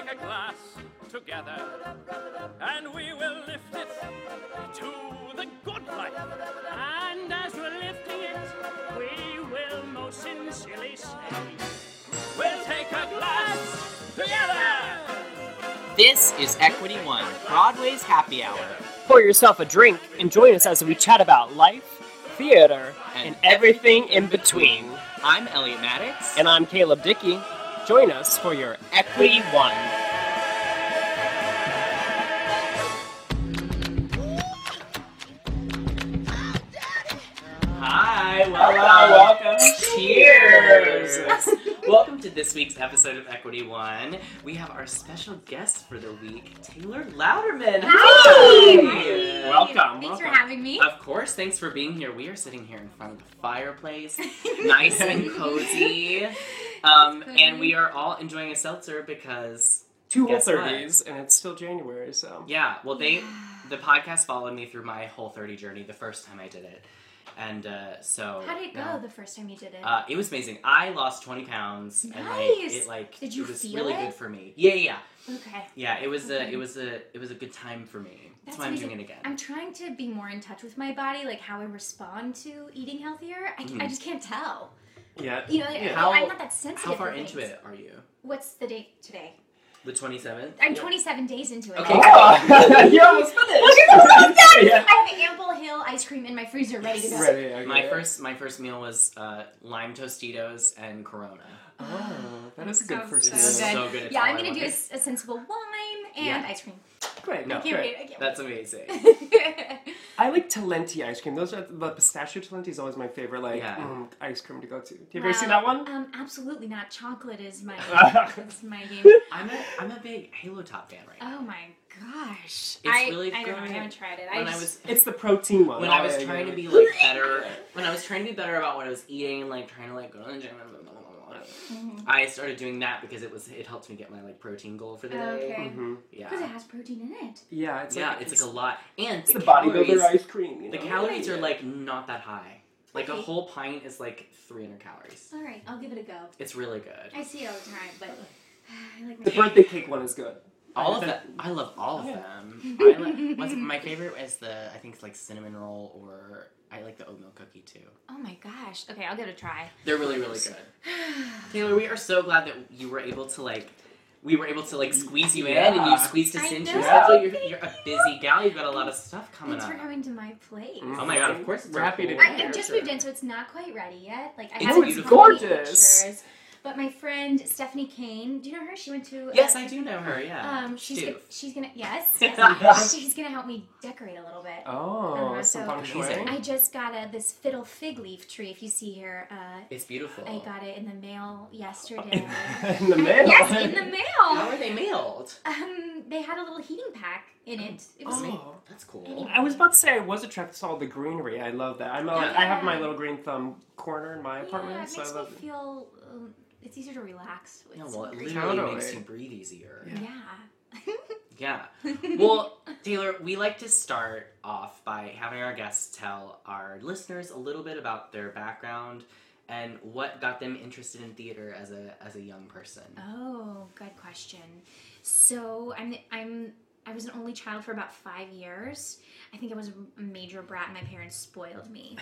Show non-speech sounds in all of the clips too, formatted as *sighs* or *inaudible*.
Take a glass together and we will lift it to the good life. And as we're lifting it, we will most sincerely say, We'll take a glass together. This is Equity One, Broadway's happy hour. Pour yourself a drink and join us as we chat about life, theater, and, everything in between. I'm Elliot Maddox. And I'm Caleb Dickey. Join us for your Equity One. Hi, welcome, welcome. Cheers. welcome to this week's episode of Equity One. We have our special guest for the week, Taylor Louderman. Hi. Welcome. Thanks for having me. Of course, thanks for being here. We are sitting here in front of the fireplace, nice and *laughs* cozy. Um, and we are all enjoying a seltzer because Two whole 30s, and it's still January, so. Yeah, well, they the podcast followed me through my whole thirty journey the first time I did it, and uh, so How did it go now- the first time you did it? Uh, it was amazing. I lost twenty pounds, and like Nice. it like Did you it was feel really it? good for me. Yeah, yeah, yeah. okay. yeah. It was a it was a it was a good time for me. That's, That's why I'm amazing. doing it again. I'm trying to be more in touch with my body, like how I respond to eating healthier. I, Mhm. I just can't tell. Yeah. You know, like, Yeah. How- I'm not that sensitive. How far into it are you? What's the date today? The twenty seventh. I'm 27 days into it. Okay. Oh, *laughs* you're almost finished. Look at the *laughs* I'm done. Yeah. I have Ample Hill ice cream in my freezer ready to go. Ready, okay. My first my first meal was uh, lime Tostitos and Corona. Oh, that is a good Sounds first so meal. Good. so good. It's Yeah, I'm gonna do a, wanted. s- a sensible wine and Yeah. ice cream. Great, No. I great. wait. I can't That's amazing. *laughs* I like Talenti ice cream. Those are the pistachio Talenti is always my favorite like Yeah. mm, ice cream to go to. Do you ever see that one? Um, absolutely not. Chocolate is my *laughs* is my game. I'm a I'm a big Halo Top fan right now. Oh my gosh! It's I, really I don't know. I haven't tried it. When I just- was It's the protein one. when Oh, I was trying to be like better, when I was trying to be better about what I was eating and like trying to like go to the gym, and blah, blah, blah, blah, blah, Mhm. I started doing that because it was it helped me get my like protein goal for the day. Okay. Mhm. Yeah, Because it has protein in it. Yeah, it's yeah, like it's like a lot, and it's the, the bodybuilder ice cream. You the know? calories are Yeah. like not that high. Like a whole pint is like 300 calories. All right, I'll give it a go. It's really good. I see it all the time, but *sighs* I like the my birthday cake one is good. All of I- them. I love all of them. *laughs* I li- my favorite is the I think it's like cinnamon roll or I like the oatmeal cookie too. Oh my gosh. Okay, I'll give it a try. They're really really good. *sighs* Taylor, we are so glad that you were able to like. We were able to like squeeze you in, and you squeezed us I into know. your schedule. You're, you're a busy gal. You've got a lot of stuff coming Thanks for up. coming to my place. Mhm. Oh my god! Of course, it's We're our happy to cool- be I, I just moved in, so it's not quite ready yet. Like I It's haven't beautiful. seen any Gorgeous. pictures. But my friend Stephanie Kane, do you know her? She went to Yes, I do know her. Yeah. Um, she's gonna, she's gonna yes, *laughs* yes. she's gonna help me decorate a little bit. Oh, Uh-huh, some so. Amazing. I just got a this fiddle fig leaf tree. If you see here, uh, It's beautiful. I got it in the mail yesterday. *laughs* in the *laughs* mail. yes, in the mail. How mail. are they mailed? Um, they had a little heating pack in it. It was like, Oh. That's cool. I was about to say I was attracted to all the greenery. I love that. I'm a, I have my little green thumb corner in my apartment, yeah, it so I makes me it. feel. Um, it's easier to relax. With Yeah, some well, it green. literally Totally. makes you breathe easier. Yeah. Yeah. *laughs* *laughs* Well, Taylor, we like to start off by having our guests tell our listeners a little bit about their background and what got them interested in theater as a as a young person. Oh, good question. So I'm I'm I was an only child for about five years. I think I was a major brat, and my parents spoiled me.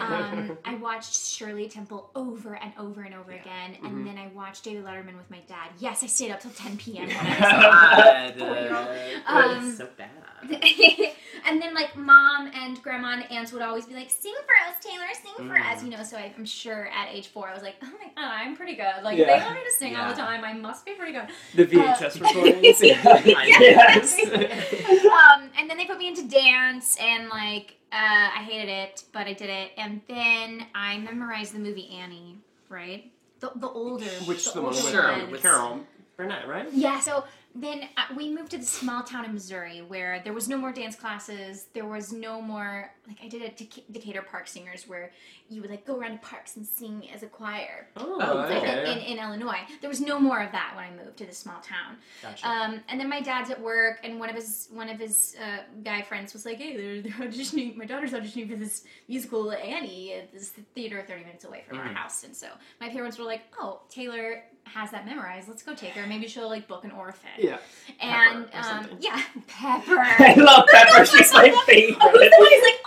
um, *laughs* I watched Shirley Temple over and over and over again, and Mhm. then I watched David Letterman with my dad. Yes, I stayed up till 10 p.m. *laughs* when God, I four-year-old. *laughs* Um, so bad. And then like mom and grandma and aunts would always be like, "Sing for us, Taylor, sing for us," Mm. you know. So I, I'm sure at age four, I was like, "Oh my god, I'm pretty good." Like Yeah. they want me to sing all the time. I must be pretty good. The VHS Uh, recordings. *laughs* *laughs* yes. *laughs* um, and then they put me into dance, and like uh, I hated it, but I did it. And then I memorized the movie Annie, right? The, the older, Which the one older with Sure, with Carol Burnett, right? Yeah, so then uh, we moved to the small town in Missouri where there was no more dance classes. There was no more like I did at Decatur Park Singers where you would like go around to parks and sing as a choir. Oh, Like, okay. in, in Illinois, there was no more of that when I moved to this small town. Gotcha. Um, and then my dad's at work, and one of his one of his uh, guy friends was like, "Hey, they're, they're auditioning. My daughter's auditioning for this musical Annie at this theater thirty minutes away from our Mhm. house." And so my parents were like, "Oh, Taylor has that memorized. Let's go take her. Maybe she'll like book an orphan." Yeah. And Pepper um, yeah, *laughs* Pepper. *laughs* I love *laughs* Pepper. She's my favorite. Oh, who's the one who's like, my goodness,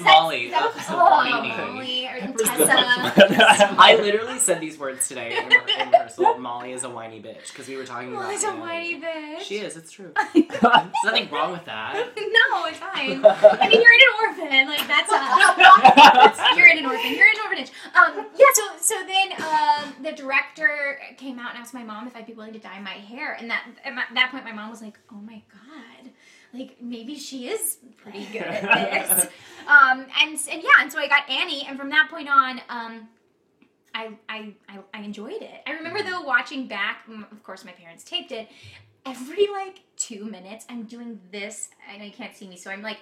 my goodness. That's Molly. That, That's oh, Molly. Molly or Pepper's Tessa. *laughs* I literally said these words today in, in rehearsal. Molly is a whiny bitch because we were talking about. Molly's a Annie. whiny bitch. She is. It's true. *laughs* There's nothing wrong with that. *laughs* no, it's fine. I mean, you're in an orphan. Like that's uh, you're in an orphan. You're in an orphanage. Um, yeah. So so then um, the director came out and asked my mom if I'd be willing to dye my hair, and that at my- that point my mom was like, "Oh my god." Like maybe she is pretty good at *laughs* this, um, and and yeah, and so I got Annie, and from that point on, um, I, I, I, I enjoyed it. I remember though watching back, of course my parents taped it. Every like two minutes, I'm doing this. I know you can't see me, so I'm like,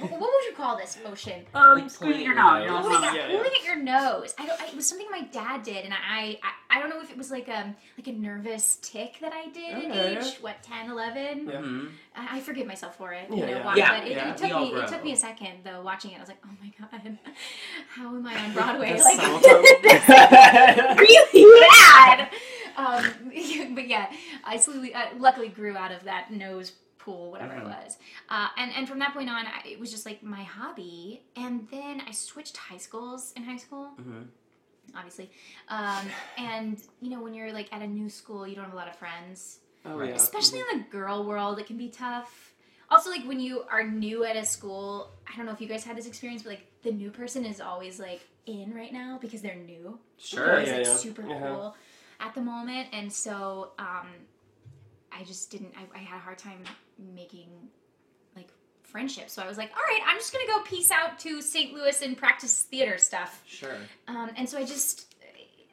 what would you call this motion? Um, Like screwing pulling your your nose. nose. Pulling, Yeah, at, yeah. pulling at your nose. I don't. I, it was something my dad did, and I, I, I don't know if it was like a like a nervous tic that I did at age what 10, 11. Yeah. Mhm. I, I forgive myself for it. Yeah, you know, yeah. why- Yeah, but it, yeah, it took we all me. It took me a second though. Watching it, I was like, oh my god, *laughs* how am I on *laughs* Broadway? *laughs* Like really bad. Um, *laughs* but yeah, I slowly, uh, luckily grew out of that nose pool, whatever Mhm. it was. Uh, and and from that point on, I, it was just like my hobby. And then I switched high schools in high school, Mhm. obviously. Um, and you know, when you're like at a new school, you don't have a lot of friends Oh, yeah. especially in the girl world it can be tough also like when you are new at a school i don't know if you guys had this experience but like the new person is always like in right now because they're new Sure. it's Yeah, like yeah. super Uh-huh. cool at the moment and so um i just didn't I, I had a hard time making like friendships so i was like all right i'm just gonna go peace out to st louis and practice theater stuff Sure. um, and so I just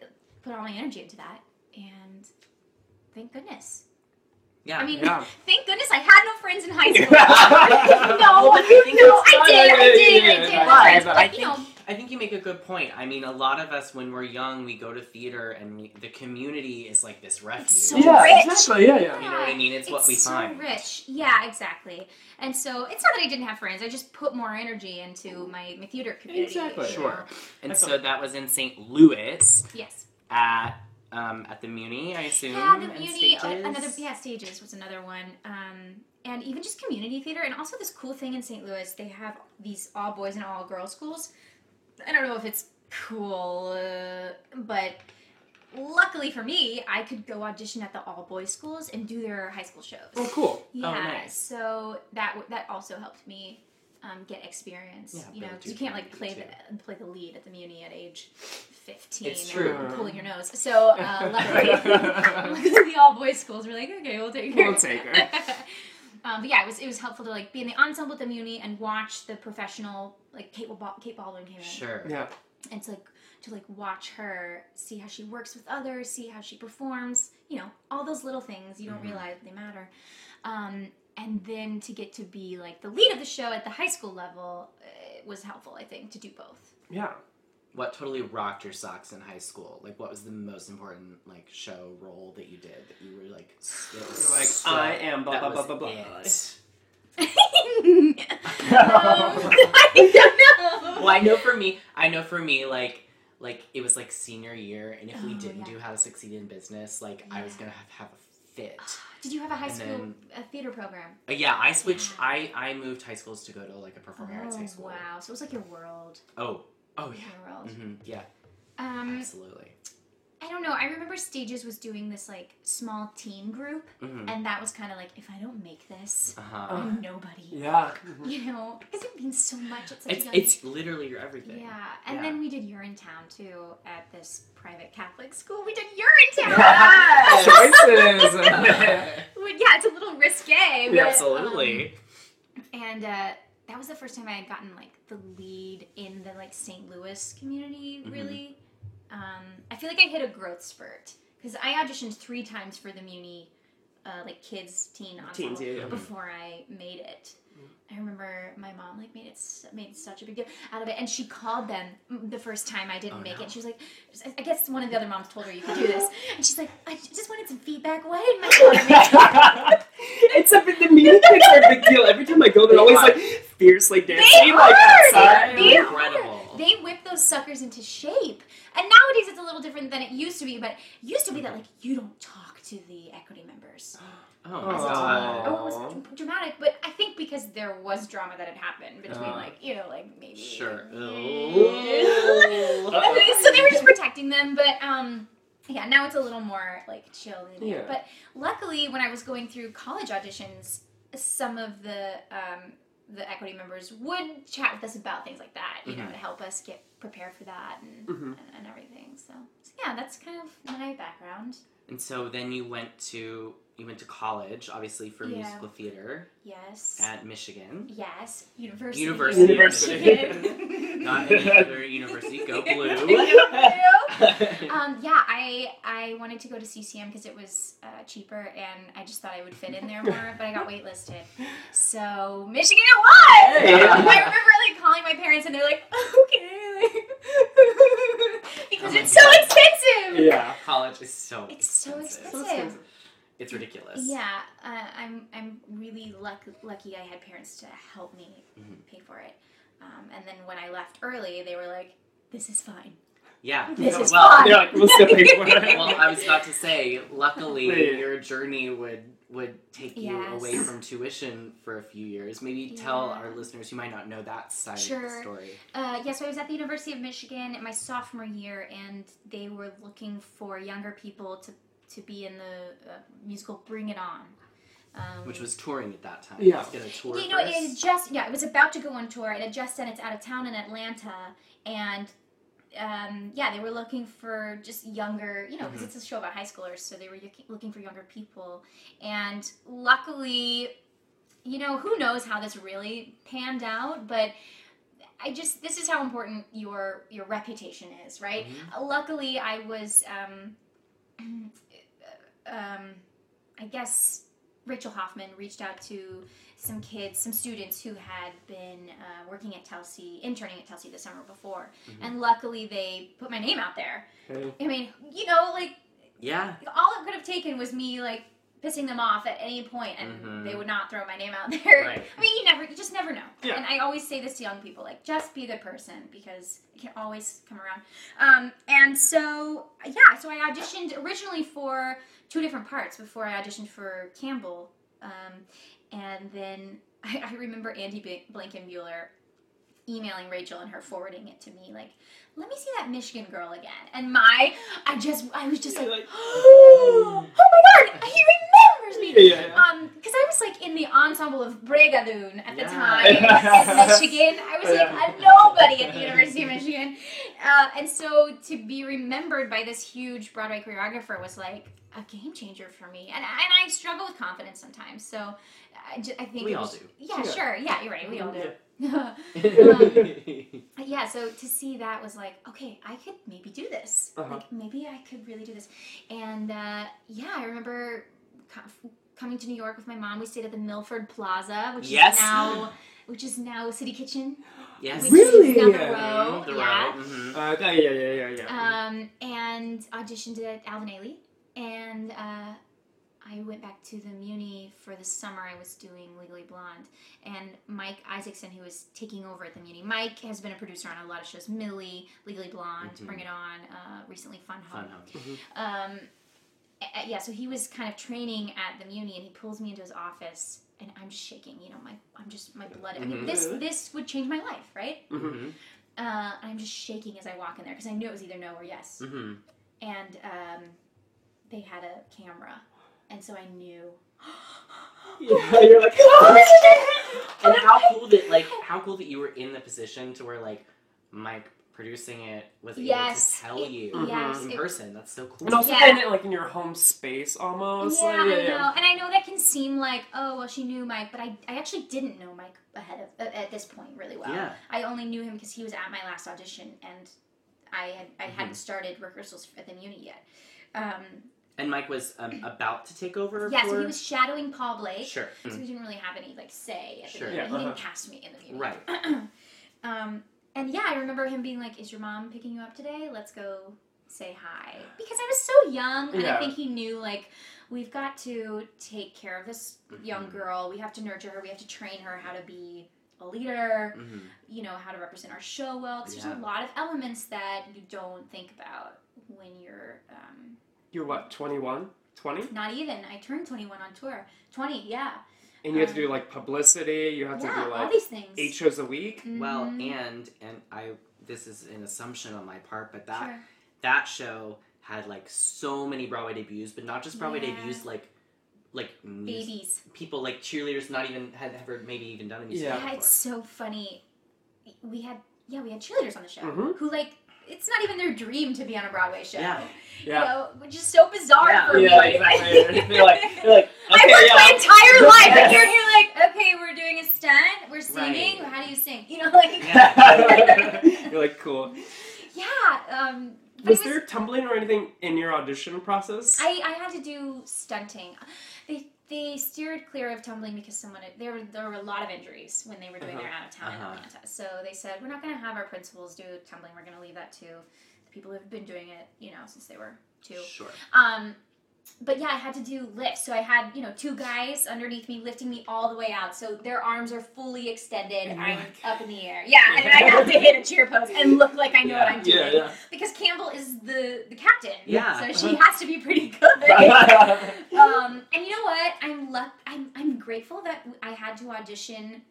uh, put all my energy into that, and thank goodness. Yeah. I mean, Yeah. *laughs* thank goodness I had no friends in high *laughs* school. *laughs* Well, no, I think no, that's I did, I did, I did. yeah, I did, But I but, you know, I think you make a good point. I mean, a lot of us when we're young, we go to theater and we, the community is like this refuge. so yeah, rich. exactly. Yeah, yeah. You know what I mean? It's what we so find. rich. Yeah, exactly. And so it's not that I didn't have friends. I just put more energy into my, my theater community. Exactly. Sure. And so that was in St. Louis Yes. at um, at the Muni, I assume. Yeah, the Muni, uh, another yeah, stages was another one. Um, and even just community theater, and also this cool thing in St. Louis, they have these all boys and all girls schools. I don't know if it's cool, uh, but luckily for me, I could go audition at the all boys schools and do their high school shows. Oh, cool. Yeah, nice. so that w- that also helped me um, get experience. Yeah, you know, build 'cause you can't like play the play the lead at the Muni at age fifteen. It's true. Pulling your nose. So uh, *laughs* luckily, *laughs* luckily the all boys schools were like, okay, we'll take her. We'll take her. *laughs* um, but yeah, it was it was helpful to like be in the ensemble at the Muni and watch the professional like Kate, Bal- Kate Baldwin came in Sure. Yeah. and to like to like watch her see how she works with others see how she performs you know all those little things you don't Mm-hmm. realize they matter um, and then to get to be like the lead of the show at the high school level uh, it was helpful i think to do both Yeah. What totally rocked your socks in high school? Like, what was the most important like show role that you did that you were like? s- You're like, so- I am blah, blah, blah, blah, blah. it. um, i don't know Well, I know for me, I know for me, like, like it was like senior year, and if we Oh, didn't yeah. do How to Succeed in Business, like I was gonna have, have a fit. *gasps* Did you have a high And school then- a theater program? Uh, yeah, I switched. I I moved high schools to go to like a performing arts high Oh, school. wow. So it was like your world. Oh, oh yeah. Your world. hmm Yeah, Um, absolutely. I don't know. I remember Stages was doing this like small teen group, Mhm. and that was kind of like, if I don't make this, Uh-huh. I'm nobody. Yeah. *laughs* You know, because it means so much. At such It's young it's literally your everything. Yeah, and Yeah. then we did Urinetown too at this private Catholic school. We did Urinetown. Choices. *laughs* Yeah, it's a little risque. But, Yeah, absolutely. um, and uh, that was the first time I had gotten like the lead in the like St. Louis community. Mhm. Really, um, I feel like I hit a growth spurt because I auditioned three times for the Muni, uh, like kids teen ensemble Teens, yeah, yeah. before I made it. I remember my mom like made it made such a big deal out of it, and she called them mm, the first time I didn't Oh, make no. it. She was like, I guess one of the other moms told her you could do this, *gasps* and she's like, I just wanted some feedback. Why didn't my daughter make it? *laughs* *laughs* it's a big, the Muni kids are a big deal. Every time I go, they're always like fiercely dancing, They like are! outside. They are. Incredible. They whip those suckers into shape. And nowadays it's a little different than it used to be, but it used to be that like you don't talk to the equity members. Oh *gasps* god. Oh, it was dramatic, but I think because there was drama that had happened between Uh, like, you know, like maybe Sure. *laughs* so they were just protecting them, but um yeah, now it's a little more like chill in here. Yeah. But luckily when I was going through college auditions, some of the um the equity members would chat with us about things like that, you know, Mhm. to help us get prepared for that and, Mhm. and, and everything. So, so yeah, that's kind of my background. And so then you went to you went to college, obviously for Yeah. musical theater Yes. at Michigan. yes. University. University. University. *laughs* Not any other university. Go *laughs* blue. *laughs* um, yeah, I I wanted to go to CCM because it was uh, cheaper, and I just thought I would fit in there *laughs* more. but I got waitlisted, so Michigan it was. Hey. I remember like calling my parents, and they're like, "Okay," like, *laughs* because Oh my it's so God. expensive. Yeah. College is so It's so expensive. expensive. It's ridiculous. Yeah, uh, I'm I'm really luck- lucky I had parents to help me Mhm. pay for it. Um, and then when I left early, they were like, "This is fine. Yeah. This is well, fine." They're we'll still pay for it. *laughs* well, I was about to say, luckily, Yeah. your journey would would take you Yes. away from tuition for a few years. Maybe tell our listeners who might not know that side of Sure. the story. Uh, yeah, so I was at the University of Michigan in my sophomore year, and they were looking for younger people to, to be in the uh, musical Bring It On. Um, Which was touring at that time. Yeah. Get a tour you know, it first. had just yeah, it was about to go on tour. It had just done its out of town in Atlanta, and um, yeah, they were looking for just younger, you know, because it's a show about high schoolers, so they were looking for younger people. And luckily, you know, who knows how this really panned out, but I just this is how important your your reputation is, right? Luckily, I was, um, *clears throat* um, I guess Rachel Hoffman reached out to some kids, some students who had been uh, working at Telsey, interning at Telsey the summer before, and luckily they put my name out there. Hey. I mean, you know, like Yeah. all it could have taken was me like pissing them off at any point and Mhm. they would not throw my name out *laughs* there. Right. I mean, you never, you just never know. Yeah. And I always say this to young people, like, just be good person because it can always come around. Um, and so, yeah, so I auditioned originally for two different parts before I auditioned for Campbell. Um, and then *laughs* I, I remember Andy Blankenbuehler emailing Rachel and her forwarding it to me, like, let me see that Michigan girl again. And my, I just, I was just like, like, *gasps* oh my god, he remembers me. Yeah, yeah. Um, because I was like in the ensemble of Brigadoon at the Yeah. time in *laughs* Michigan. I was like a nobody at the University of Michigan, uh, and so to be remembered by this huge Broadway choreographer was like a game changer for me. And, and I struggle with confidence sometimes, so I, ju- I think We all do. Yeah, Yeah. sure. Yeah, you're right. We all do. *laughs* *laughs* yeah so to see that was like okay i could maybe do this Uh-huh. like maybe i could really do this and uh, yeah i remember co- coming to new york with my mom we stayed at the milford plaza which Yes. is now which is now city kitchen yes. Really? down the Yeah. road The yeah road. mhm. Uh, yeah, yeah, yeah, yeah, yeah. um, and auditioned at Alvin Ailey, and uh, I went back to the Muni for the summer. I was doing Legally Blonde, and Mike Isaacson, who was taking over at the Muni. Mike has been a producer on a lot of shows: Millie, Legally Blonde, Mhm. Bring It On, uh, recently Fun Home. Fun home. Um, uh, yeah, so he was kind of training at the Muni, and he pulls me into his office, and I'm just shaking. You know, my I'm just my blood. I mean, Mhm. this this would change my life, right? Mm-hmm. Uh, I'm just shaking as I walk in there because I knew it was either no or yes. Mm-hmm. And um, they had a camera, and so I knew. *gasps* Yeah, you're like, *laughs* *laughs* And how cool that like how cool that you were in the position to where like Mike producing it was able to tell it- you yes, in it- person. That's so cool. and also Yeah. kind of like in your home space almost. yeah, like, I know, and I know that can seem like, oh, well, she knew Mike, but I, I actually didn't know Mike ahead of uh, at this point really well. Yeah. I only knew him because he was at my last audition, and I had I Mm-hmm. hadn't started rehearsals at the Muni yet. Um, and Mike was um, *clears throat* about to take over. yeah, for... so he was shadowing Paul Blake. Sure. So he didn't really have any like say at the Sure. Muni. Yeah, He didn't uh-huh. cast me in the Muni. Right. *clears throat* um, and yeah, I remember him being like, "Is your mom picking you up today? Let's go say hi." Because I was so young, and Yeah. I think he knew like we've got to take care of this young Mm-hmm. girl. We have to nurture her. We have to train her how to be a leader. Mhm. You know how to represent our show well. Because Yeah. there's a lot of elements that you don't think about when you're um, You're what, 21? 20? not even. I turned 21 on tour. 20, yeah, And you have to do like publicity, you have to yeah, do all like these things. eight shows a week. Well, Mhm. and and I this is an assumption on my part, but that Sure. that show had like so many Broadway debuts, but not just Broadway Yeah. debuts, like like mus- babies. people like cheerleaders, not even had ever maybe even done a musical Yeah. Yeah, before. it's so funny. We had yeah, we had cheerleaders on the show Mhm. who like it's not even their dream to be on a Broadway show. Yeah. Yeah. You know, which is so bizarre Yeah. for Yeah, me. exactly. They're like, they're like, I worked my entire *laughs* life, and you're here like, okay, we're doing a stunt, we're singing. Right. How do you sing? You know, like, *laughs* You're like, cool. yeah. Um, Was it there tumbling or anything in your audition process? I, I had to do stunting. They they steered clear of tumbling because someone there were there were a lot of injuries when they were doing their out of town Uh-huh. in Atlanta. So they said we're not going to have our principals do tumbling. We're going to leave that to the people who have been doing it, you know, since they were two. Sure. Um, but yeah, I had to do lifts. So I had, you know, two guys underneath me lifting me all the way out. So their arms are fully extended. And I'm you're up in the air. Yeah, and then I have to hit a cheer pose and look like I know what I'm doing. Yeah, yeah. Because Campbell is the the captain. Yeah. So she has to be pretty good. *laughs* *laughs* um, and you know what? I'm luck. I'm I'm grateful that I had to audition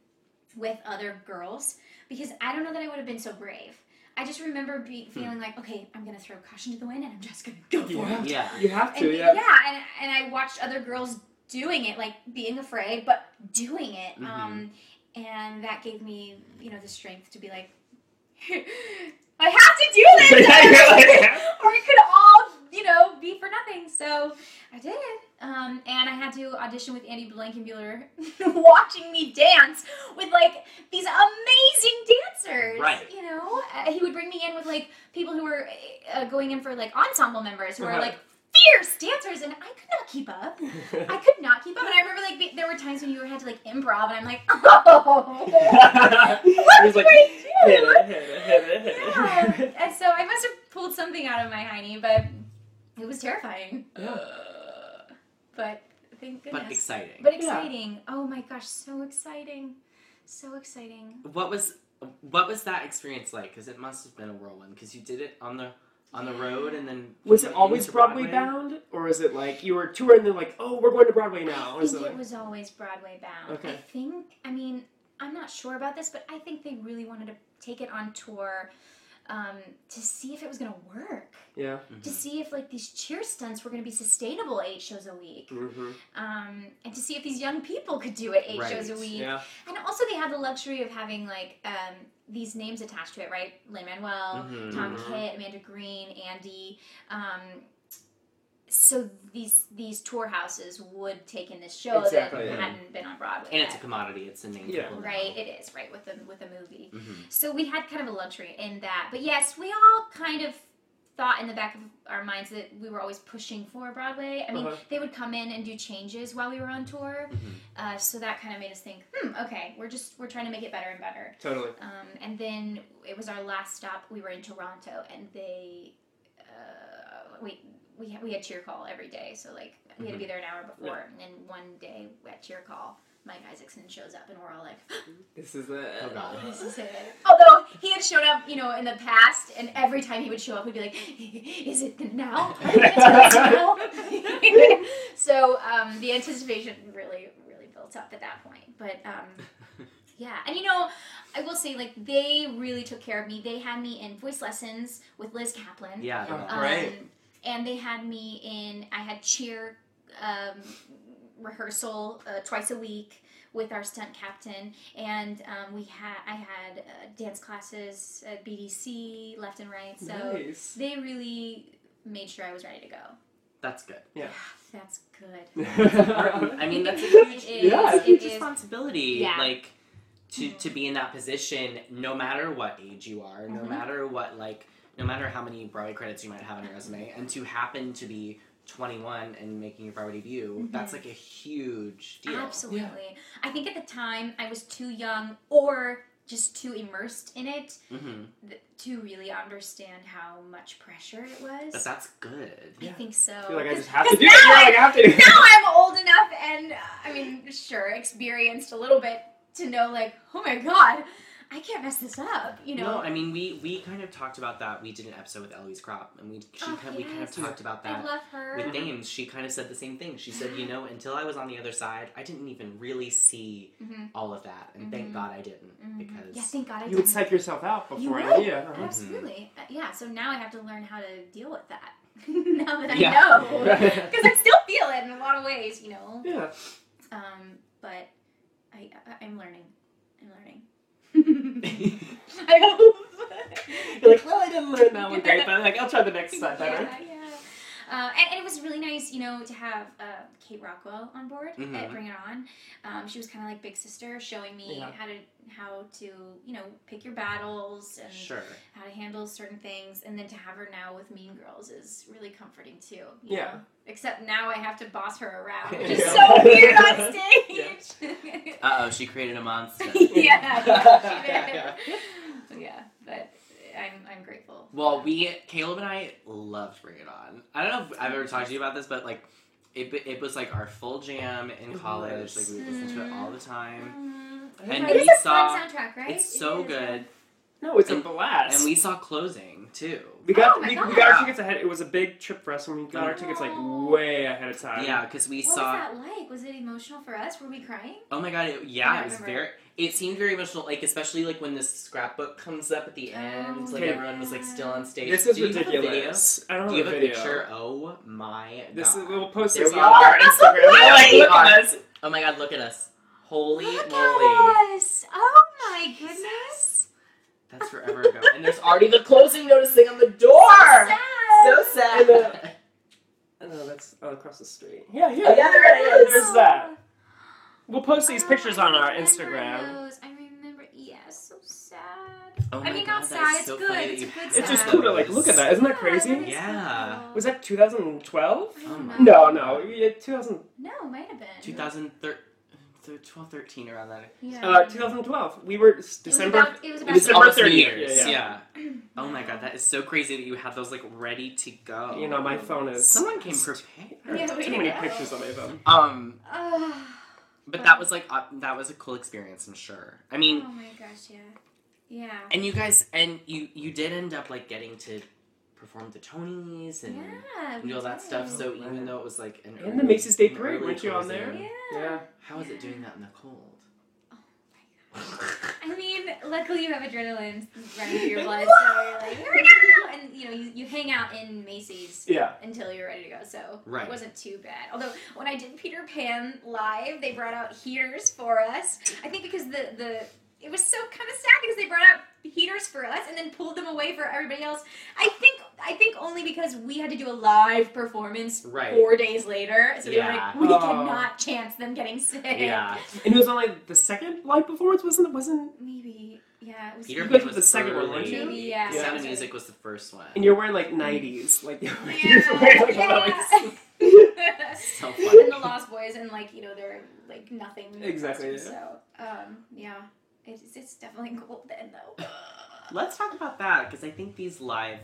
with other girls because I don't know that I would have been so brave. I just remember be, feeling like, okay, I'm gonna throw caution to the wind and I'm just gonna go for Yeah. it. Yeah. You have And, to, yeah, yeah. and, and I watched other girls doing it, like being afraid, but doing it. Mhm. Um, and that gave me, you know, the strength to be like, *laughs* I have to do this, *laughs* *laughs* or it could all, you know, be for nothing. So I did. Um, and I had to audition with Andy Blankenbuehler *laughs* watching me dance with like these amazing dancers. Right. You know, uh, he would bring me in with like people who were uh, going in for like ensemble members who were Uh-huh. like fierce dancers, and I could not keep up. *laughs* I could not keep up. And I remember like be- there were times when you had to like improv, and I'm like, *laughs* oh. He's like, do I do? hit it, hit it, hit it, Yeah. and so I must have pulled something out of my hiney, but it was terrifying. Yeah. But thank goodness. But exciting. But exciting. Oh my gosh, so exciting. So exciting. what was what was that experience like? Because it must have been a whirlwind. Because you did it on the on the road and then Was it always Broadway, bound? Or is it like you were touring and they're like, oh, we're going to Broadway now? I is think it it like, was always Broadway bound. Okay. I think, I mean, I'm not sure about this, but I think they really wanted to take it on tour um, to see if it was going to work. yeah. To see if like these cheer stunts were going to be sustainable eight shows a week, Mm-hmm. um, and to see if these young people could do it eight Right. shows a week. Yeah. And also, they had the luxury of having like um, these names attached to it, right? Lin Manuel, Mhm. Tom Mhm. Kitt, Amanda Green, Andy. Um, so these these tour houses would take in this show Exactly, that yeah. hadn't been on Broadway. And it's a commodity. It's a name. Yeah. right. It is right with the with the movie. Mhm. So we had kind of a luxury in that. But yes, we all kind of thought in the back of our minds that we were always pushing for Broadway. I mean, Uh-huh. they would come in and do changes while we were on tour. Mhm. Uh, so that kind of made us think, hmm, okay, we're just we're trying to make it better and better. Totally. Um, and then it was our last stop. We were in Toronto, and they uh, we we had, we had cheer call every day. So like we had to be there an hour before. And then one day at cheer call, Mike Isaacson shows up, and we're all like, *gasps* This is it. Oh god. *laughs* this is it. Although he had shown up, you know, in the past, and every time he would show up, we'd be like, *laughs* "Is it now? Are we gonna do this now?" *laughs* so um, the anticipation really, really built up at that point. But um, yeah, and you know, I will say like they really took care of me. They had me in voice lessons with Liz Caplan. Yeah. Oh, great. And they had me in. I had cheer um, rehearsal uh, twice a week with our stunt captain, and um, we had I had uh, dance classes at BDC left and right. So Nice. they really made sure I was ready to go. That's good. Yeah. That's good. *laughs* I mean, that's a huge, It is, Yeah, it huge is. responsibility. Yeah. Like to to be in that position, no matter what age you are, no Mhm. matter what like, no matter how many Broadway credits you might have on your resume, and to happen to be 21 and making your Broadway debut, that's like a huge deal. Absolutely. I think at the time I was too young or just too immersed in it hmm th- to really understand how much pressure it was. But that's good. I think so. I feel like I just have to do it. now I- like, I have to. now I'm old enough and uh, I mean, sure, experienced a little bit to know like, oh my god, I can't mess this up. You know. No, I mean we we kind of talked about that. We did an episode with Eloise Kropp, and we she Oh, kind, we kind of talked about I that. love her. With names, she kind of said the same thing. She said, you know, until I was on the other side, I didn't even really see Mhm. all of that, and thank Mhm. God I didn't because yeah, thank God I You would didn't. psych yourself out You before. would. Yeah. uh-huh. Absolutely. Uh, yeah, so now I have to learn how to deal with that. *laughs* now that I Yeah. know. *laughs* *laughs* Because I still feel it in a lot of ways, you know. Yeah. Um, but I, I I'm learning. I'm learning. *laughs* I hope. You're like, well, I didn't learn that one *laughs* great, but like, I'll try the next time better. Yeah, yeah. Uh, and, and it was really nice, you know, to have uh, Kate Rockwell on board at Mm-hmm. Mhm. Bring It On. Um, she was kind of like big sister, showing me Yeah. how to how to you know pick your battles and sure. how to handle certain things, and then to have her now with Mean Girls is really comforting too. you Yeah. know? Except now I have to boss her around, *laughs* which Yeah. is so weird on *laughs* stage. *laughs* Uh oh, she created a monster. yeah, yeah, she did. yeah, but I'm I'm grateful. well, we Caleb and I loved Bring It On. I don't know if I've ever talked to you about this, but like. It, it was like our full jam in college. Like we listened to it all the time. Mm-hmm. And It we is a saw fun soundtrack, right? it's so is, yeah. good. No, it's a blast. And we saw closing too. we got Oh my we, God. we got our tickets ahead. It was a big trip for us, and we got our tickets like Oh. way ahead of time. Yeah, because we What saw. was that like? Was it emotional for us? Were we crying? Oh my god! It, I yeah, it was very. It seemed very emotional, like especially like when the scrapbook comes up at the oh, end. Oh, like Okay. everyone was like still on stage. This is Do you have a video? ridiculous. I don't Do you have a a video. picture? Oh my god! This is, we'll post There this on our Instagram. *laughs* Oh there like, look at us. Oh my god! Look at us! Holy Look moly! at us! Oh my goodness! That's forever ago, and there's already the closing notice thing on the door. Sad. So sad. And, uh, Oh, no, that's oh, across the street. Yeah, yeah, Oh, yeah, there it is. There's that. We'll post these Oh, pictures on our remember Instagram. those. I remember. Yeah, so sad. Oh I mean, God, not sad. It's so good. funny It's a good have sad. It's just cool to like look at that. Isn't that crazy? that is so Yeah. Was that 2012? Oh. No, no, yeah, 2000. No, it might have been. 2012, 13 around that. Yeah. Uh, 2012. We were s- It was December. about- it was about December Almost 30th. years. Yeah, Yeah, yeah. *clears throat* Oh my god, that is so crazy that you had those like ready to go. You know, my phone is. Someone came prepared. I have Yeah, way too many go. pictures on my phone. Um, Ugh. *sighs* but that was like uh, that was a cool experience, I'm sure. I mean, oh my gosh, yeah. Yeah. and you guys, and you you did end up like getting to perform the Tonys and yeah. do all that stuff. did. So even though it was like an And the Macy's Day Parade, early weren't you on there? Yeah. Yeah. How is it doing that in the cold? Oh my gosh. I mean, luckily you have adrenaline running through *laughs* your blood, so you're like, *laughs* here we go! And you know, you, you hang out in Macy's Yeah. until you're ready to go, so Right. it wasn't too bad. Although when I did Peter Pan live, they brought out heaters for us. I think because the the it was so kind of sad because they brought out heaters for us and then pulled them away for everybody else. I think I think only because we had to do a live performance Right. four days later, so they were Yeah. like, we Oh. cannot chance them getting sick. Yeah, And it was only the second live performance, wasn't it? Wasn't. Maybe, yeah. It was Peter You Pan was were the second one, weren't you? Maybe, yeah. The Sound of Music was the first one. And you're wearing like 90s. Like, *laughs* you're Yeah, wearing like yeah. *laughs* So funny. and the Lost Boys, and like you know, they're like nothing. Exactly, So, um, yeah, it's it's definitely cool then though. *sighs* Let's talk about that because I think these live,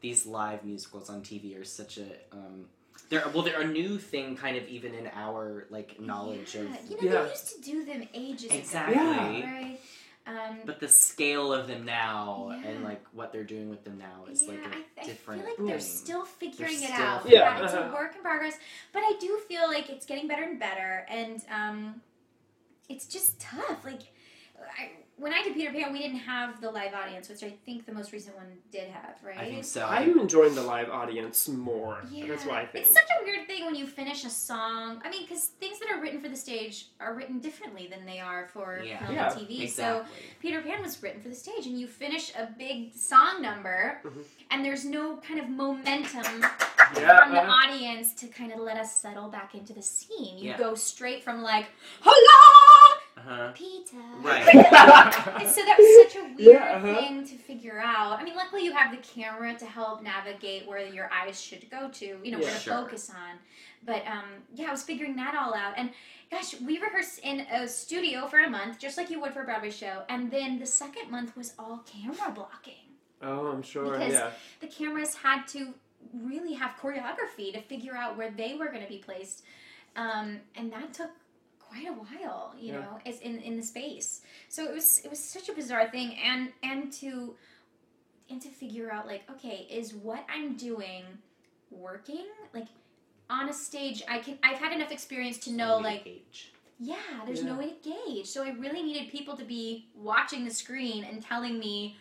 these live musicals on TV are such a um, they're well they're a new thing kind of even in our like knowledge yeah. of you know Yeah. they used to do them ages Exactly. ago, right? Um, But the scale of them now and like what they're doing with them now is like yeah, a I, I different feel like thing. they're still figuring They're it still out. figuring Yeah, it's a *laughs* work in progress. But I do feel like it's getting better and better, and um, it's just tough. Like I, when I did Peter Pan, we didn't have the live audience, which I think the most recent one did have, right? I think so. I'm enjoying the live audience more. Yeah, That's what I think. It's such a weird thing when you finish a song. I mean, because things that are written for the stage are written differently than they are for Yeah. film Yeah, and TV. exactly. So Peter Pan was written for the stage, and you finish a big song number, Mhm. and there's no kind of momentum Yeah, from the uh-huh. audience to kind of let us settle back into the scene. You Yeah. go straight from like, hello, Uh-huh. Peter. Right. And so that was such a *laughs* weird Yeah, uh-huh. thing to figure out. I mean, luckily you have the camera to help navigate where your eyes should go to, you know, where to Sure. focus on. But um, yeah, I was figuring that all out. And gosh, we rehearsed in a studio for a month, just like you would for a Broadway show. And then the second month was all camera blocking. oh, I'm sure. Because yeah. the cameras had to really have choreography to figure out where they were going to be placed. Um, and that took quite a while, you Yeah. know, as in, in the space. So it was it was such a bizarre thing and and to and to figure out like, okay, is what I'm doing working? Like on a stage I can I've had enough experience to know Way like gauge. yeah, there's no way to gauge. So I really needed people to be watching the screen and telling me,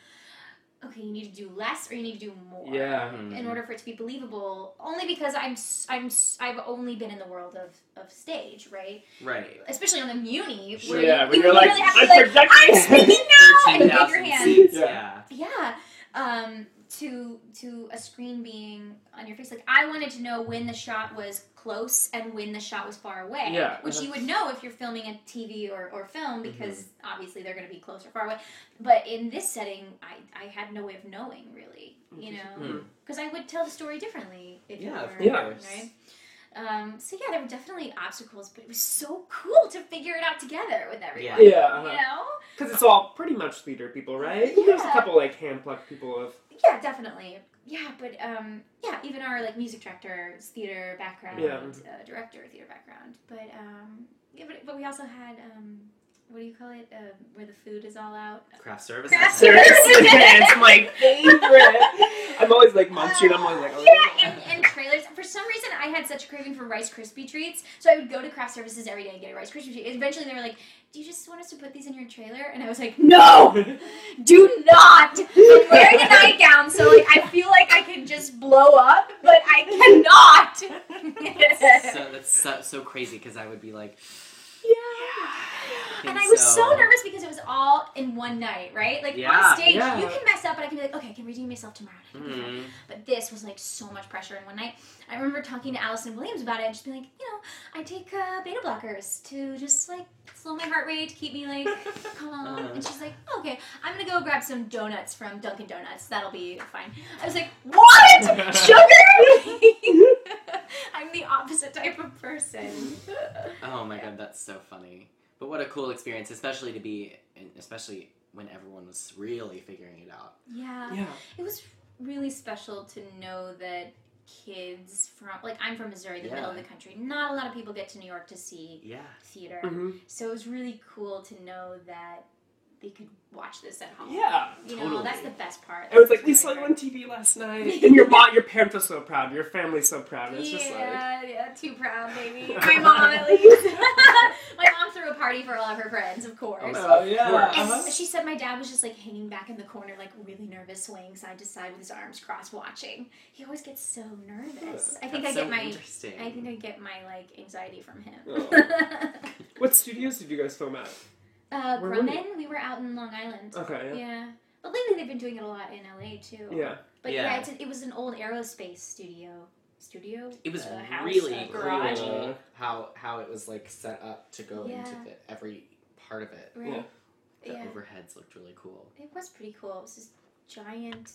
okay, you need to do less or you need to do more. Yeah. Mhm. In order for it to be believable, only because I'm I'm I've only been in the world of, of stage, right? Right. Especially on the Muni, where Yeah, you, when you you're like, literally have to I'm like. I'm speaking now, *laughs* and wave your hands. seats. Yeah. Yeah. Um, to to a screen being on your face, like I wanted to know when the shot was close and when the shot was far away. Yeah, Which you would know if you're filming a TV or, or film Mm-hmm. because obviously they're going to be close or far away. But in this setting, I, I had no way of knowing really, you know, Mhm. because I would tell the story differently if Yeah, it of were Yeah. course. right. Um, so yeah, there were definitely obstacles, but it was so cool to figure it out together with everyone. Yeah, uh-huh. You know. Because it's all pretty much theater people, right? There's a couple like hand plucked people of. Yeah, definitely. Yeah, but um, yeah, even our like music director's theater background, Yeah. uh, director theater background. But um, yeah, but, but we also had um, what do you call it? Uh, where the food is all out. Craft service. Craft Seriously, it's *laughs* my favorite. I'm always like munching. I'm always like, oh, Yeah, and, and trailers. For some reason, I had such a craving for Rice Krispie treats, so I would go to craft services every day and get a Rice Krispie treat. Eventually, they were like, "Do you just want us to put these in your trailer?" And I was like, "No, do not." I'm wearing a nightgown, so like I feel like I can just blow up, but I cannot. so that's so, so crazy because I would be like, And I was so so. nervous because it was all in one night, right? Like Yeah, on stage, yeah. you can mess up, but I can be like, okay, I can redeem myself tomorrow. night. It'll be fine." Mhm. But this was like so much pressure in one night. I remember talking to Allison Williams about it and just being like, you know, I take uh, beta blockers to just like slow my heart rate to keep me like *laughs* calm. Uh-huh. And she's like, okay, I'm gonna go grab some donuts from Dunkin' Donuts. That'll be fine. I was like, what? *laughs* Sugar? *laughs* I'm the opposite type of person. Oh my god, that's so funny. But what a cool experience, especially to be, especially when everyone was really figuring it out. Yeah. Yeah. It was really special to know that kids from like I'm from Missouri, the Yeah. middle of the country. Not a lot of people get to New York to see Yeah. theater. Mhm. So it was really cool to know that they could watch this at home. Yeah. You know, Totally. that's the best part. I was like, we saw you on TV last night, and your mom, your parents were so proud. Your family's so proud. And it's just like, yeah, yeah, too proud, baby. *laughs* My mom, at least. *laughs* my mom threw a party for all of her friends, of course. oh yeah. And uh-huh. she said my dad was just like hanging back in the corner, like really nervous, swaying side to side with his arms crossed, watching. He always gets so nervous. I think That's I so get my, interesting. I think I get my like anxiety from him. Oh. *laughs* What studios did you guys film at? uh, Where were? Grumman, we were out in Long Island. Okay. Yeah. Yeah, but lately they've been doing it a lot in LA too. Yeah. But yeah, Yeah. it's a, it was an old aerospace studio. Studio. It was house, really cool garage. How how it was like set up to go into the, every part of it. Right. The Yeah. overheads looked really cool. It was pretty cool. It was this giant,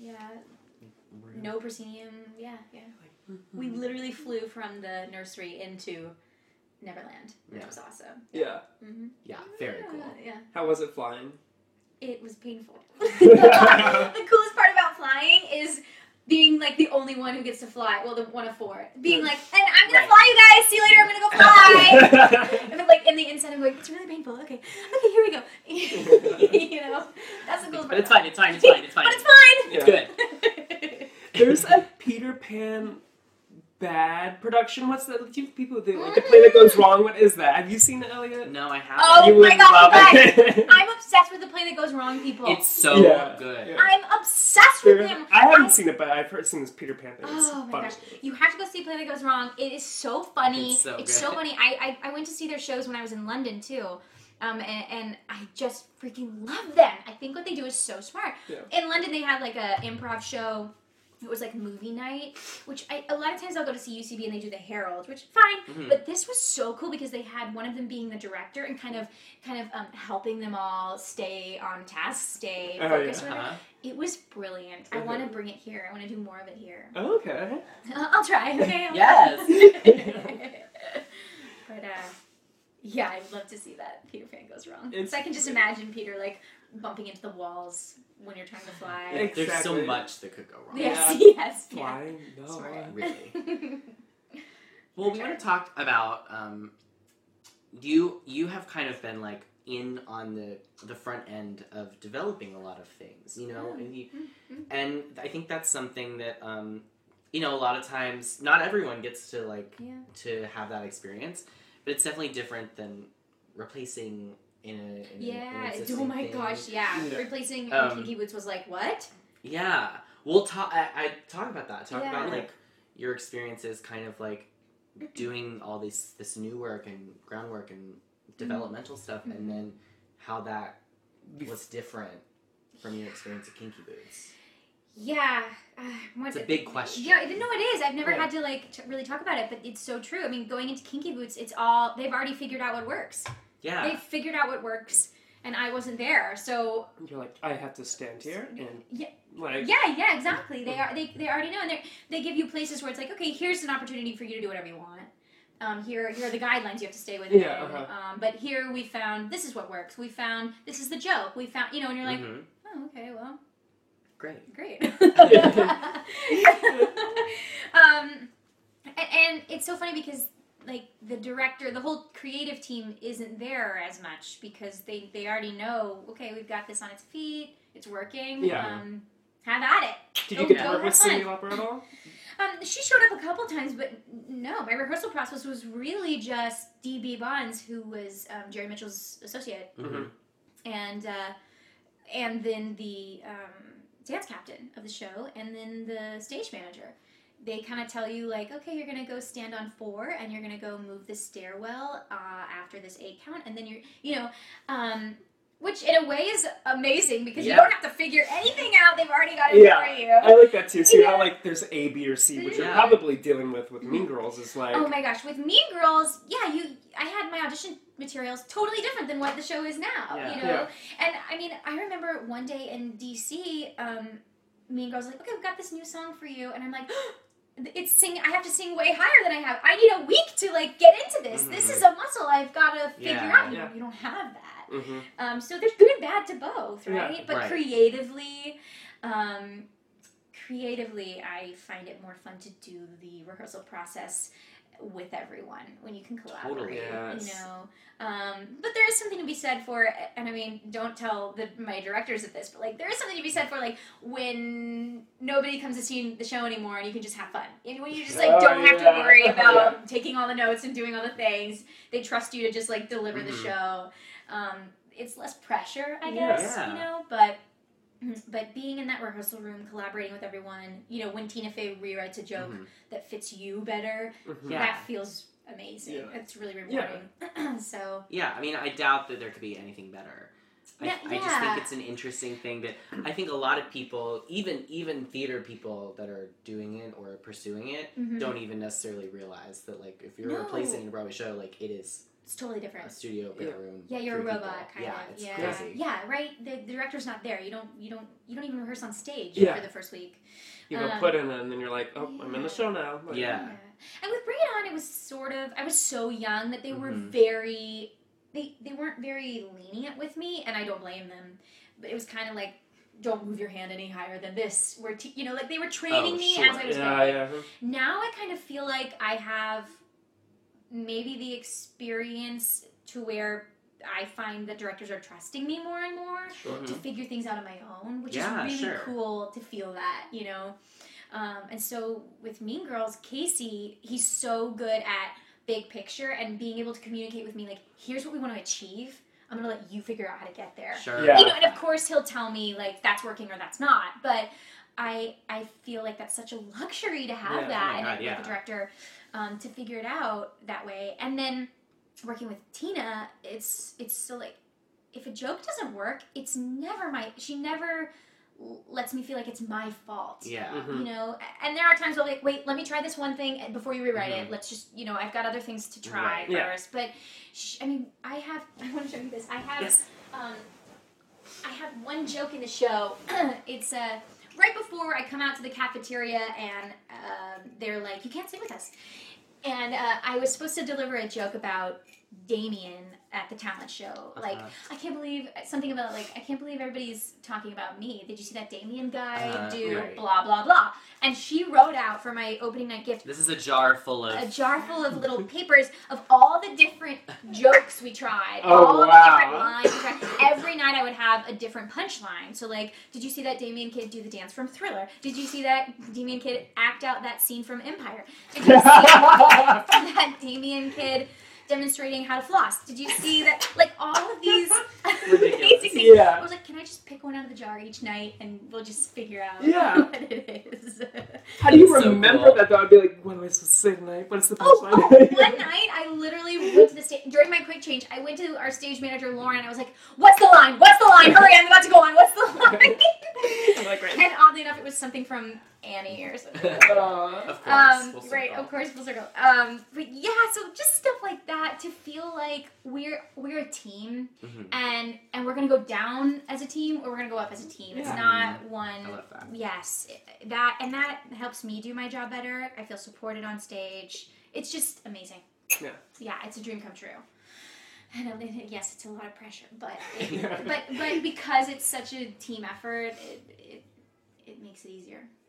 yeah, no proscenium. Yeah, yeah. We literally flew from the nursery into Neverland, which Yeah. was awesome. Yeah. hmm Yeah, very cool. Yeah, How was it flying? it was painful. *laughs* *laughs* the coolest part about flying is being like the only one who gets to fly. Well, the one of four. Being like, and I'm gonna Right. fly you guys. See you later. I'm gonna go *laughs* fly. *laughs* and then like in the inside, I'm going, it's really painful. Okay, okay, here we go. *laughs* you know, that's the cool part. But it's fine. It's fine. It's fine. It's fine. But it's fine. Yeah. Good. There's a Peter Pan bad production. What's that? Do people do like the play that goes wrong? What is that? Have you seen it, Elliot? No, I haven't. Oh You my would god, love it. guys! *laughs* I'm obsessed with the play that goes wrong, people. It's so Yeah. good. Yeah. I'm obsessed with There- him. I haven't seen it, but I've heard seen this Peter Pan thing. It's Oh my funny. gosh! You have to go see Play That Goes Wrong. It is so funny. It's so so good. funny. I, I I went to see their shows when I was in London too, um, and, and I just freaking love them. I think what they do is so smart. Yeah. In London, they had like a improv show. It was like movie night, which I, a lot of times I'll go to see UCB and they do the Harold, which fine. Mm-hmm. But this was so cool because they had one of them being the director and kind of kind of um, helping them all stay on task, stay Oh, focused. yeah. Uh-huh. It was brilliant. I want to bring it here. I want to do more of it here. Okay. *laughs* I'll try. Okay. *laughs* I'll Yes. *laughs* but uh, yeah, I'd love to see that Peter Pan goes wrong. It's- so I can just imagine Peter like bumping into the walls when you're trying to fly. Yeah. There's so much that could go wrong. Yes. Yeah. *laughs* Yes. Yeah. Flying? No. Smart. Really. *laughs* Well, we want to talk about um, you. You have kind of been like in on the the front end of developing a lot of things, you know, and you, and I think that's something that um, you know a lot of times not everyone gets to like Yeah. to have that experience, but it's definitely different than replacing in a in a- an Yeah. *laughs* Oh my thing. gosh. Yeah. Yeah. Replacing Um, Kinky Boots was like what? Yeah, we'll talk. I, I talk about that. Talk about like your experiences, kind of like doing all this this new work and groundwork and developmental stuff, Mm-hmm. and then how that was different from your experience at Kinky Boots. Yeah. Uh, what, It's a big question. Yeah, no, it is. I've never Yeah. had to like t- really talk about it, but it's so true. I mean, going into Kinky Boots, it's all they've already figured out what works. Yeah, They've figured out what works, and I wasn't there. So You're like, I have to stand here and yeah, like. yeah, yeah, exactly. They are they, they already know, and they they give you places where it's like, okay, here's an opportunity for you to do whatever you want. Um, here here are the guidelines you have to stay within. Yeah, uh-huh. Um, but here we found this is what works. We found this is the joke. We found you know, and you're like, Mhm. oh, okay, well, great. great. *laughs* *laughs* um, and, and it's so funny because like the director, the whole creative team isn't there as much because they they already know. Okay, we've got this on its feet. It's working. Yeah. Um, have at it. Did you Go- get to work with fun. Cyndi Lauper at all? *laughs* Um, she showed up a couple times, but no, my rehearsal process was really just DB Bonds, who was um, Jerry Mitchell's associate, Mhm. and uh, and then the um, dance captain of the show, and then the stage manager. They kind of tell you like, okay, you're gonna go stand on four, and you're gonna go move the stairwell uh, after this eight count, and then you're, you know, um, which in a way is amazing because Yeah. you don't have to figure anything out. They've already got it Yeah, for you. I like that too. So you're Yeah. not like there's A, B, or C, which you're probably dealing with with Mean Girls. Is like, Oh my gosh, with Mean Girls, yeah, you I had my audition materials totally different than what the show is now, Yeah. you know. Yeah. And I mean, I remember one day in DC, um, Mean Girls was like, "Okay, we've got this new song for you." And I'm like, *gasps* "It's sing I have to sing way higher than I have. I need a week to like get into this. This is a muscle I've got to figure Yeah. out. You, Yeah. you don't have that." hmm Um, so there's good and bad to both, Yeah. right? But Right. creatively, um, creatively, I find it more fun to do the rehearsal process with everyone when you can collaborate. Totally. Yes. You know, um, but there is something to be said for, and I mean, don't tell the, my directors of this, but like there is something to be said for like when nobody comes to see the show anymore and you can just have fun. And when you just like Oh, don't have to worry about Yeah. taking all the notes and doing all the things. They trust you to just like deliver the Mhm. show. Um, it's less pressure, I guess, Yeah. you know, but *clears throat* but being in that rehearsal room, collaborating with everyone, you know, when Tina Fey rewrites a joke Mhm. that fits you better, Mhm. Yeah. that feels amazing. Yeah. It's really rewarding. *clears throat* so Yeah, I mean, I doubt that there could be anything better. I, Yeah, I just think it's an interesting thing that I think a lot of people, even even theater people that are doing it or pursuing it, Mhm. don't even necessarily realize that like if you're No. replacing a Broadway show, like it is it's totally a different. studio bedroom. Yeah, you're a three people. robot, kind yeah, of. It's yeah, crazy. yeah, right. The, the director's not there. You don't, you don't, you don't even rehearse on stage Yeah. for the first week. You go Um, put in, and then you're like, oh, I'm in the show now. Like, Yeah. And with Bring It On, it was sort of. I was so young that they were Mhm. very. They they weren't very lenient with me, and I don't blame them. But it was kind of like don't move your hand any higher than this. We're te- you know like they were training Oh, me sure. as I was Yeah, going. yeah. Now I kind of feel like I have maybe the experience to where I find that directors are trusting me more and more Sure. to figure things out on my own, which Yeah, is really sure. cool to feel that, you know. Um, and so with Mean Girls, Casey, he's so good at big picture and being able to communicate with me like, here's what we want to achieve. I'm gonna let you figure out how to get there. Sure. Yeah. You know, and of course he'll tell me like that's working or that's not. But I I feel like that's such a luxury to have Yeah. that Oh my and God, with yeah. the director um, to figure it out that way. And then working with Tina, it's it's so like if a joke doesn't work, it's never my she never lets me feel like it's my fault. Yeah. Mhm. You know, and there are times where like, wait, let me try this one thing and before you rewrite Mhm. it. Let's just, you know, I've got other things to try Right. Yeah. But sh- I mean, I have. *laughs* I want to show you this. I have. Yes. Um, I have one joke in the show. *clears throat* it's uh, right before I come out to the cafeteria and um they're like, "You can't sit with us." And uh, I was supposed to deliver a joke about Damien at the talent show. Like, Uh-huh. I can't believe something about like I can't believe everybody's talking about me. Did you see that Damien guy Uh, do right. blah blah blah? And she wrote out for my opening night gift This is a jar full of. a jar full of little *laughs* papers of all the different jokes we tried, Oh, all the wow. different lines we tried. Every night I would have a different punchline. So like, did you see that Damien kid do the dance from Thriller? Did you see that Damien kid act out that scene from Empire? Did you see *laughs* that Damien kid demonstrating how to floss? Did you see that? Like all of these *laughs* Ridiculous. amazing things. Yeah. I was like, can I just pick one out of the jar each night and we'll just figure out Yeah. *laughs* what it is? How do you That's so remember cool. that though? I'd be like, what am I supposed to say tonight? What's the Oh, punchline? oh, one *laughs* night I literally went to the stage during my quick change. I went to our stage manager Lauren. and I was like, "What's the line? What's the line? Hurry! I'm about to go on. What's the line?" I'm like, right. and oddly enough, it was something from Annie *laughs* or something. Of course. Um, full right, circle. of course, full circle. Um, but yeah, so just stuff like that to feel like we're we're a team, Mhm. and and we're gonna go down as a team or we're gonna go up as a team. It's not one. I love that. Yes, that and that helps me do my job better. I feel supported on stage. It's just amazing. Yeah. Yeah, it's a dream come true. And yes, it's a lot of pressure, but *laughs* it, but but because it's such a team effort, it it, it makes it easier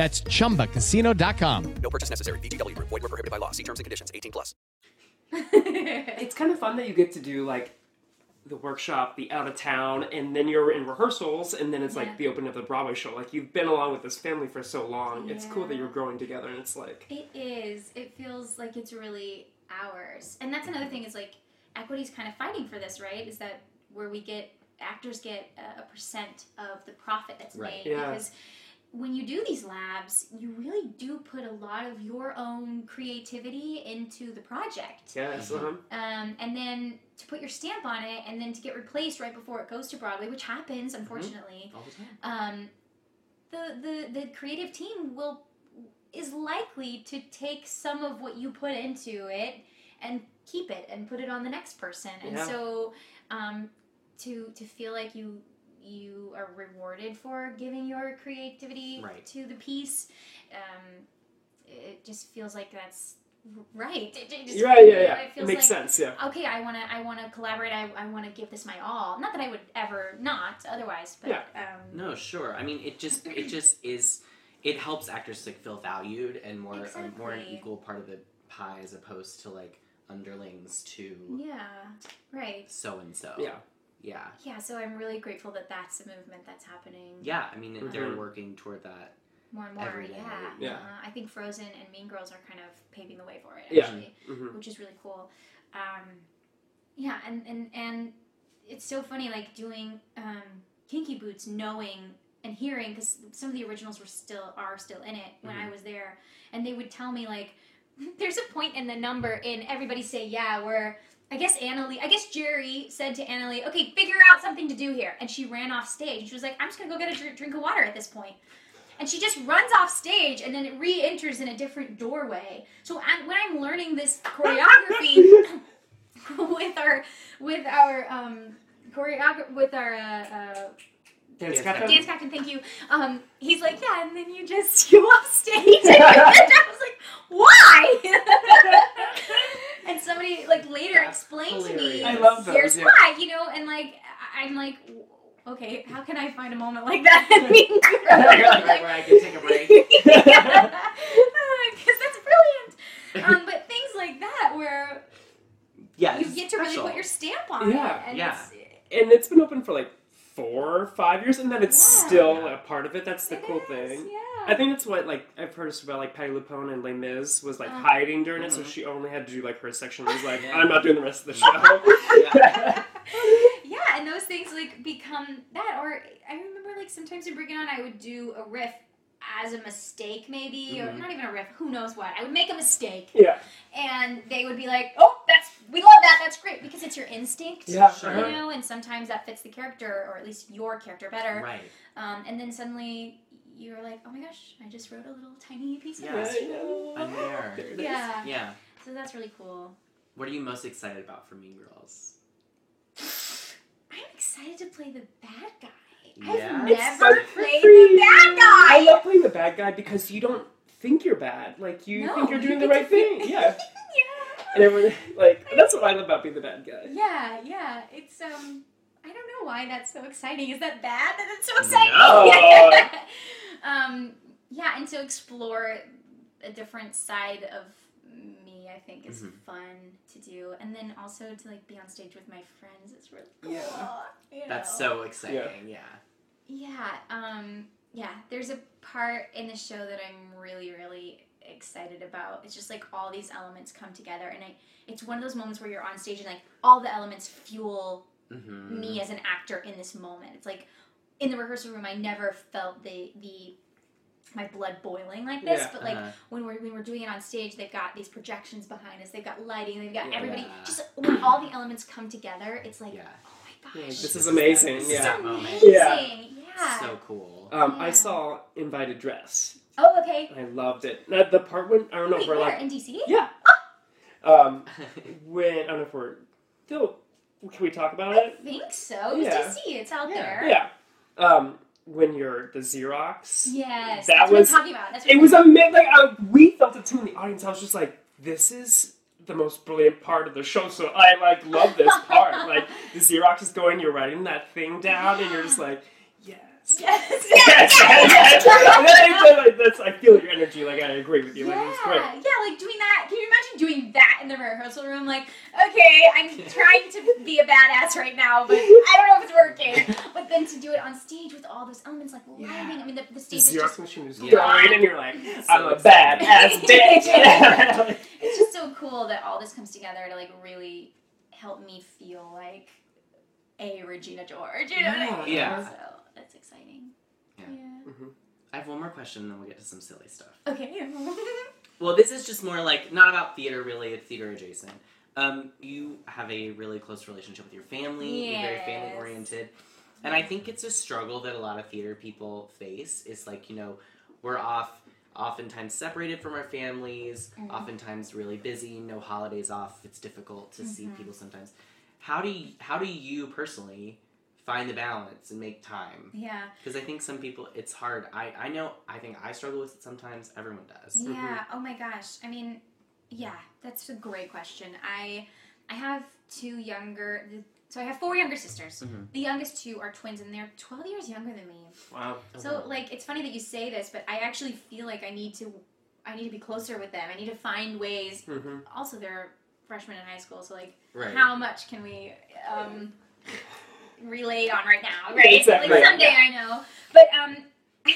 That's chumbacasino.com. No purchase necessary. VGW Group. Void were prohibited by law. See terms and conditions. 18 plus. *laughs* it's kind of fun that you get to do like the workshop, the out of town, and then you're in rehearsals, and then it's Yeah. like the opening of the Broadway show. Like you've been along with this family for so long. It's cool that you're growing together, and it's like It is. It feels like it's really ours. And that's another thing is like equity's kind of fighting for this, right? Is that where we get actors get a, a percent of the profit that's Right. made Yeah. because when you do these labs, you really do put a lot of your own creativity into the project. yes, uh-huh. Um, and then to put your stamp on it and then to get replaced right before it goes to Broadway, which happens unfortunately All the time. um, the, the the creative team will is likely to take some of what you put into it and keep it and put it on the next person and Yeah. so um, to to feel like you you are rewarded for giving your creativity Right. to the piece um, it just feels like that's right it, it just, right, yeah, yeah. It, feels makes like, sense. Yeah. okay i want to i want to collaborate i, I want to give this my all not that i would ever not otherwise but Yeah. um, No, sure. I mean, it just it just is. It helps actors like feel valued and more uh, more an equal part of the pie as opposed to like underlings to yeah right so and so. Yeah. Yeah. Yeah, so I'm really grateful that that's a movement that's happening. Yeah, I mean they're working toward that. More and more, every day. yeah. Yeah. Uh, I think Frozen and Mean Girls are kind of paving the way for it, Yeah. actually, Mhm. which is really cool. Um, yeah, and, and, and it's so funny, like doing um, Kinky Boots, knowing and hearing, because some of the originals were still are still in it when I Mhm. was there, and they would tell me like, *laughs* there's a point in the number in Everybody Say Yeah where I guess Annaleigh, I guess Jerry said to Annaleigh, okay, figure out something to do here. And she ran off stage. She was like, I'm just going to go get a dr- drink of water at this point. And she just runs off stage and then it re enters in a different doorway. So I, when I'm learning this choreography *laughs* with our, with our, um, choreographer, with our, uh, uh, Dance Dance captain. dance captain, thank you. Um, he's like, yeah, and then you just *laughs* go off stage. *laughs* and I was like, why? And somebody like later explained to me. I love those, here's yeah. why, you know, and like I- I'm like, okay, how can I find a moment like that *laughs* in Mean Girls? *laughs* *laughs* You're like, right where I can take a break. Because that's brilliant. Um, but things like that where Yeah, you get to really put your stamp on Yeah. it. And Yeah. It's, and it's been open for like four or five years, and then it's Yeah. still a part of it. That's the It cool is, thing. yeah. I think that's what like I've heard about like Patti LuPone and Les Mis was like Uh. hiding during it, so Mhm. she only had to do like her section. It was like Yeah. I'm not doing the rest of the show. *laughs* *laughs* yeah, and those things like become that. Or I remember like sometimes in Bring It On, I would do a riff as a mistake, maybe, or Mhm. not even a riff. Who knows what? I would make a mistake, yeah, and they would be like, "Oh, that's we love that. That's great," because it's your instinct. Yeah, you uh-huh. know, and sometimes that fits the character, or at least your character better. Right. Um, and then suddenly you're like, "Oh my gosh, I just wrote a little tiny piece of Yeah. this." I know. I'm there. There. Yeah. Yeah. So that's really cool. What are you most excited about for Mean Girls? I'm excited to play the bad guy. Yeah. I've never so played free. the bad guy. I love playing the bad guy because you don't think you're bad. Like you No, think you're you doing the right thing. Yeah, yeah. *laughs* and everyone like that's what I love about being the bad guy. Yeah, yeah. It's um I don't know why that's so exciting. Is that bad that it's so exciting? No. *laughs* um yeah, and to explore a different side of me I think is Mhm. fun to do. And then also to like be on stage with my friends is really cool. Yeah. you That's know? so exciting. Yeah. Yeah, um, yeah. There's a part in the show that I'm really, really excited about. It's just like all these elements come together, and I, it's one of those moments where you're on stage and like all the elements fuel Mm-hmm. me as an actor in this moment. It's like in the rehearsal room, I never felt the the my blood boiling like this, Yeah, but like uh-huh. when we're when we're doing it on stage, they've got these projections behind us, they've got lighting, they've got Yeah. everybody. Just when all the elements come together, it's like, Yeah. oh my gosh, this is amazing. This is Yeah. that amazing. Yeah. yeah. So cool. Um, I saw Invited Dress. Oh, okay. I loved it. Now, the part when I don't know Wait, if we're where? like in DC? yeah. Um, *laughs* when I don't know if we're still. Can we talk about I it? think so. It's Yeah. DC. It's out Yeah. there. Yeah. Um, when you're the Xerox. Yes. That that's was- what I'm talking about. That's what It was amazing. Like I, we felt it too in the audience. I was just like, this is the most brilliant part of the show. So I like love this *laughs* part. like the Xerox is going, you're writing that thing down, and you're just like, yes. *laughs* Yes. Yes, *laughs* yes. And then I feel like that's I feel your energy. Like I agree with you. Like it's great. Yeah, yeah, like doing that. Can you imagine doing that in the rehearsal room? Like, okay, I'm trying to be a badass right now, but I don't know if it's working. *laughs* But then to do it on stage with all those elements, like lighting. I mean, the, the The stage is just machine is Yeah. going, and you're like, I'm a exciting. badass bitch. it's just so cool that all this comes together to like really help me feel like a Regina George. You know what I mean? Yeah. So that's exciting. Yeah. Mm-hmm. I have one more question, and then we'll get to some silly stuff. Okay. *laughs* Well, this is just more like not about theater, really. It's theater adjacent. Um, you have a really close relationship with your family. You're very family oriented, and I think it's a struggle that a lot of theater people face. Is like you know, we're off, oftentimes separated from our families. Mhm. Oftentimes really busy. No holidays off. It's difficult to see Mhm. people sometimes. How do you, how do you personally find the balance and make time? yeah. Because I think some people, it's hard. I, I know, I think I struggle with it sometimes. Everyone does. Yeah. Oh my gosh. I mean, yeah, that's a great question. I I have two younger. So I have four younger sisters. Mhm. The youngest two are twins, and they're twelve years younger than me. Wow. So like, it's funny that you say this, but I actually feel like I need to. I need to be closer with them. I need to find ways. Mhm. Also, they're freshmen in high school, so like, Right. how much can we? Um, relate on right now, right? Exactly, Like yeah. someday I know. But um, *laughs*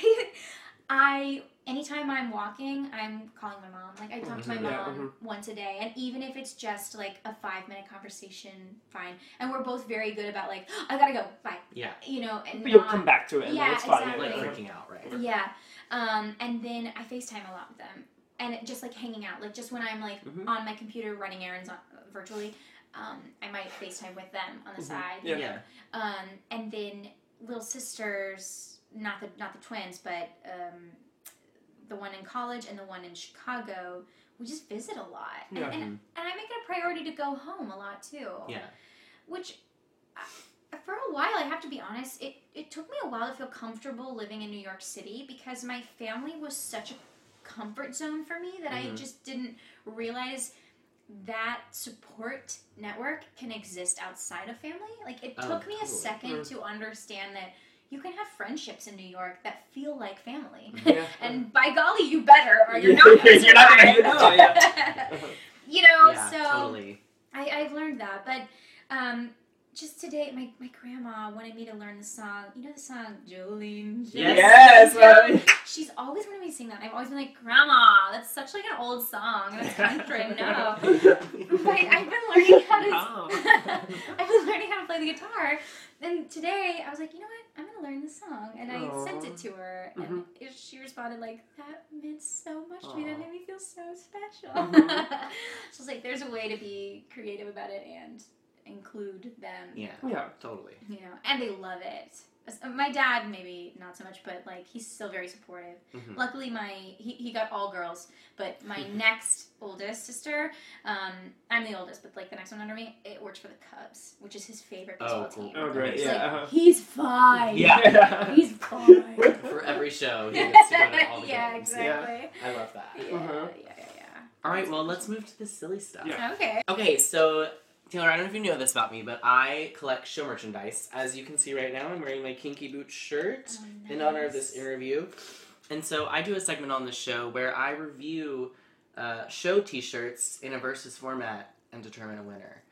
I anytime I'm walking, I'm calling my mom. Like I talk to my Mhm, yeah, mom mhm. once a day, and even if it's just like a five minute conversation, fine. And we're both very good about like I gotta go, bye. Yeah. You know, and But you'll not- come back to it, and yeah, it's fine. exactly. Like freaking out, right? Yeah. Um, and then I FaceTime a lot with them. And it, just like hanging out, like just when I'm like Mhm. on my computer running errands on, virtually, um, I might FaceTime with them on the Mhm. side. Yeah. Yeah. Um, and then little sisters, not the not the twins, but um, the one in college and the one in Chicago, we just visit a lot. And, Yeah. and, and I make it a priority to go home a lot too Yeah. which uh, for a while i have to be honest it, it took me a while to feel comfortable living in new york city because my family was such a comfort zone for me that i Mhm. just didn't realize that support network can exist outside of family like it Oh, took me a second Mm. to understand that you can have friendships in New York that feel like family. Yeah. *laughs* and by golly, you better, or you're not going *laughs* to you're not gonna survive. know, yeah. *laughs* you know, Yeah, so totally. I, I've learned that. But um, just today, my, my grandma wanted me to learn the song. You know the song Jolene? Yes. Yes. She's always wanted me to sing that. I've always been like, Grandma, that's such like an old song. That's *laughs* country. no. *laughs* But I've been learning how to. *laughs* I've been learning how to play the guitar. And today I was like, you know what? I'm gonna learn this song, and I sent it to her, and Mhm. she responded like, "That meant so much to me. That made me feel so special." Mhm. so it's like, there's a way to be creative about it and include them. Yeah. Yeah. Totally. You know, and they love it. Uh, My dad maybe not so much, but like he's still very supportive. Mhm. Luckily, my he, he got all girls, but my *laughs* next oldest sister, um, I'm the oldest, but like the next one under me, it works for the Cubs, which is his favorite Oh, cool. team. Oh, great, It's yeah, like, uh-huh. he's fine. Yeah. *laughs* he's *laughs* fine. For every show, he gets to go to all the yeah, games. exactly. I love that. Yeah, Uh-huh. yeah, yeah, yeah. All right, well, let's move to the silly stuff. Okay. Okay, so Taylor, I don't know if you know this about me, but I collect show merchandise. As you can see right now, I'm wearing my Kinky Boots shirt in honor of this interview. And so I do a segment on the show where I review uh, show T-shirts in a versus format and determine a winner.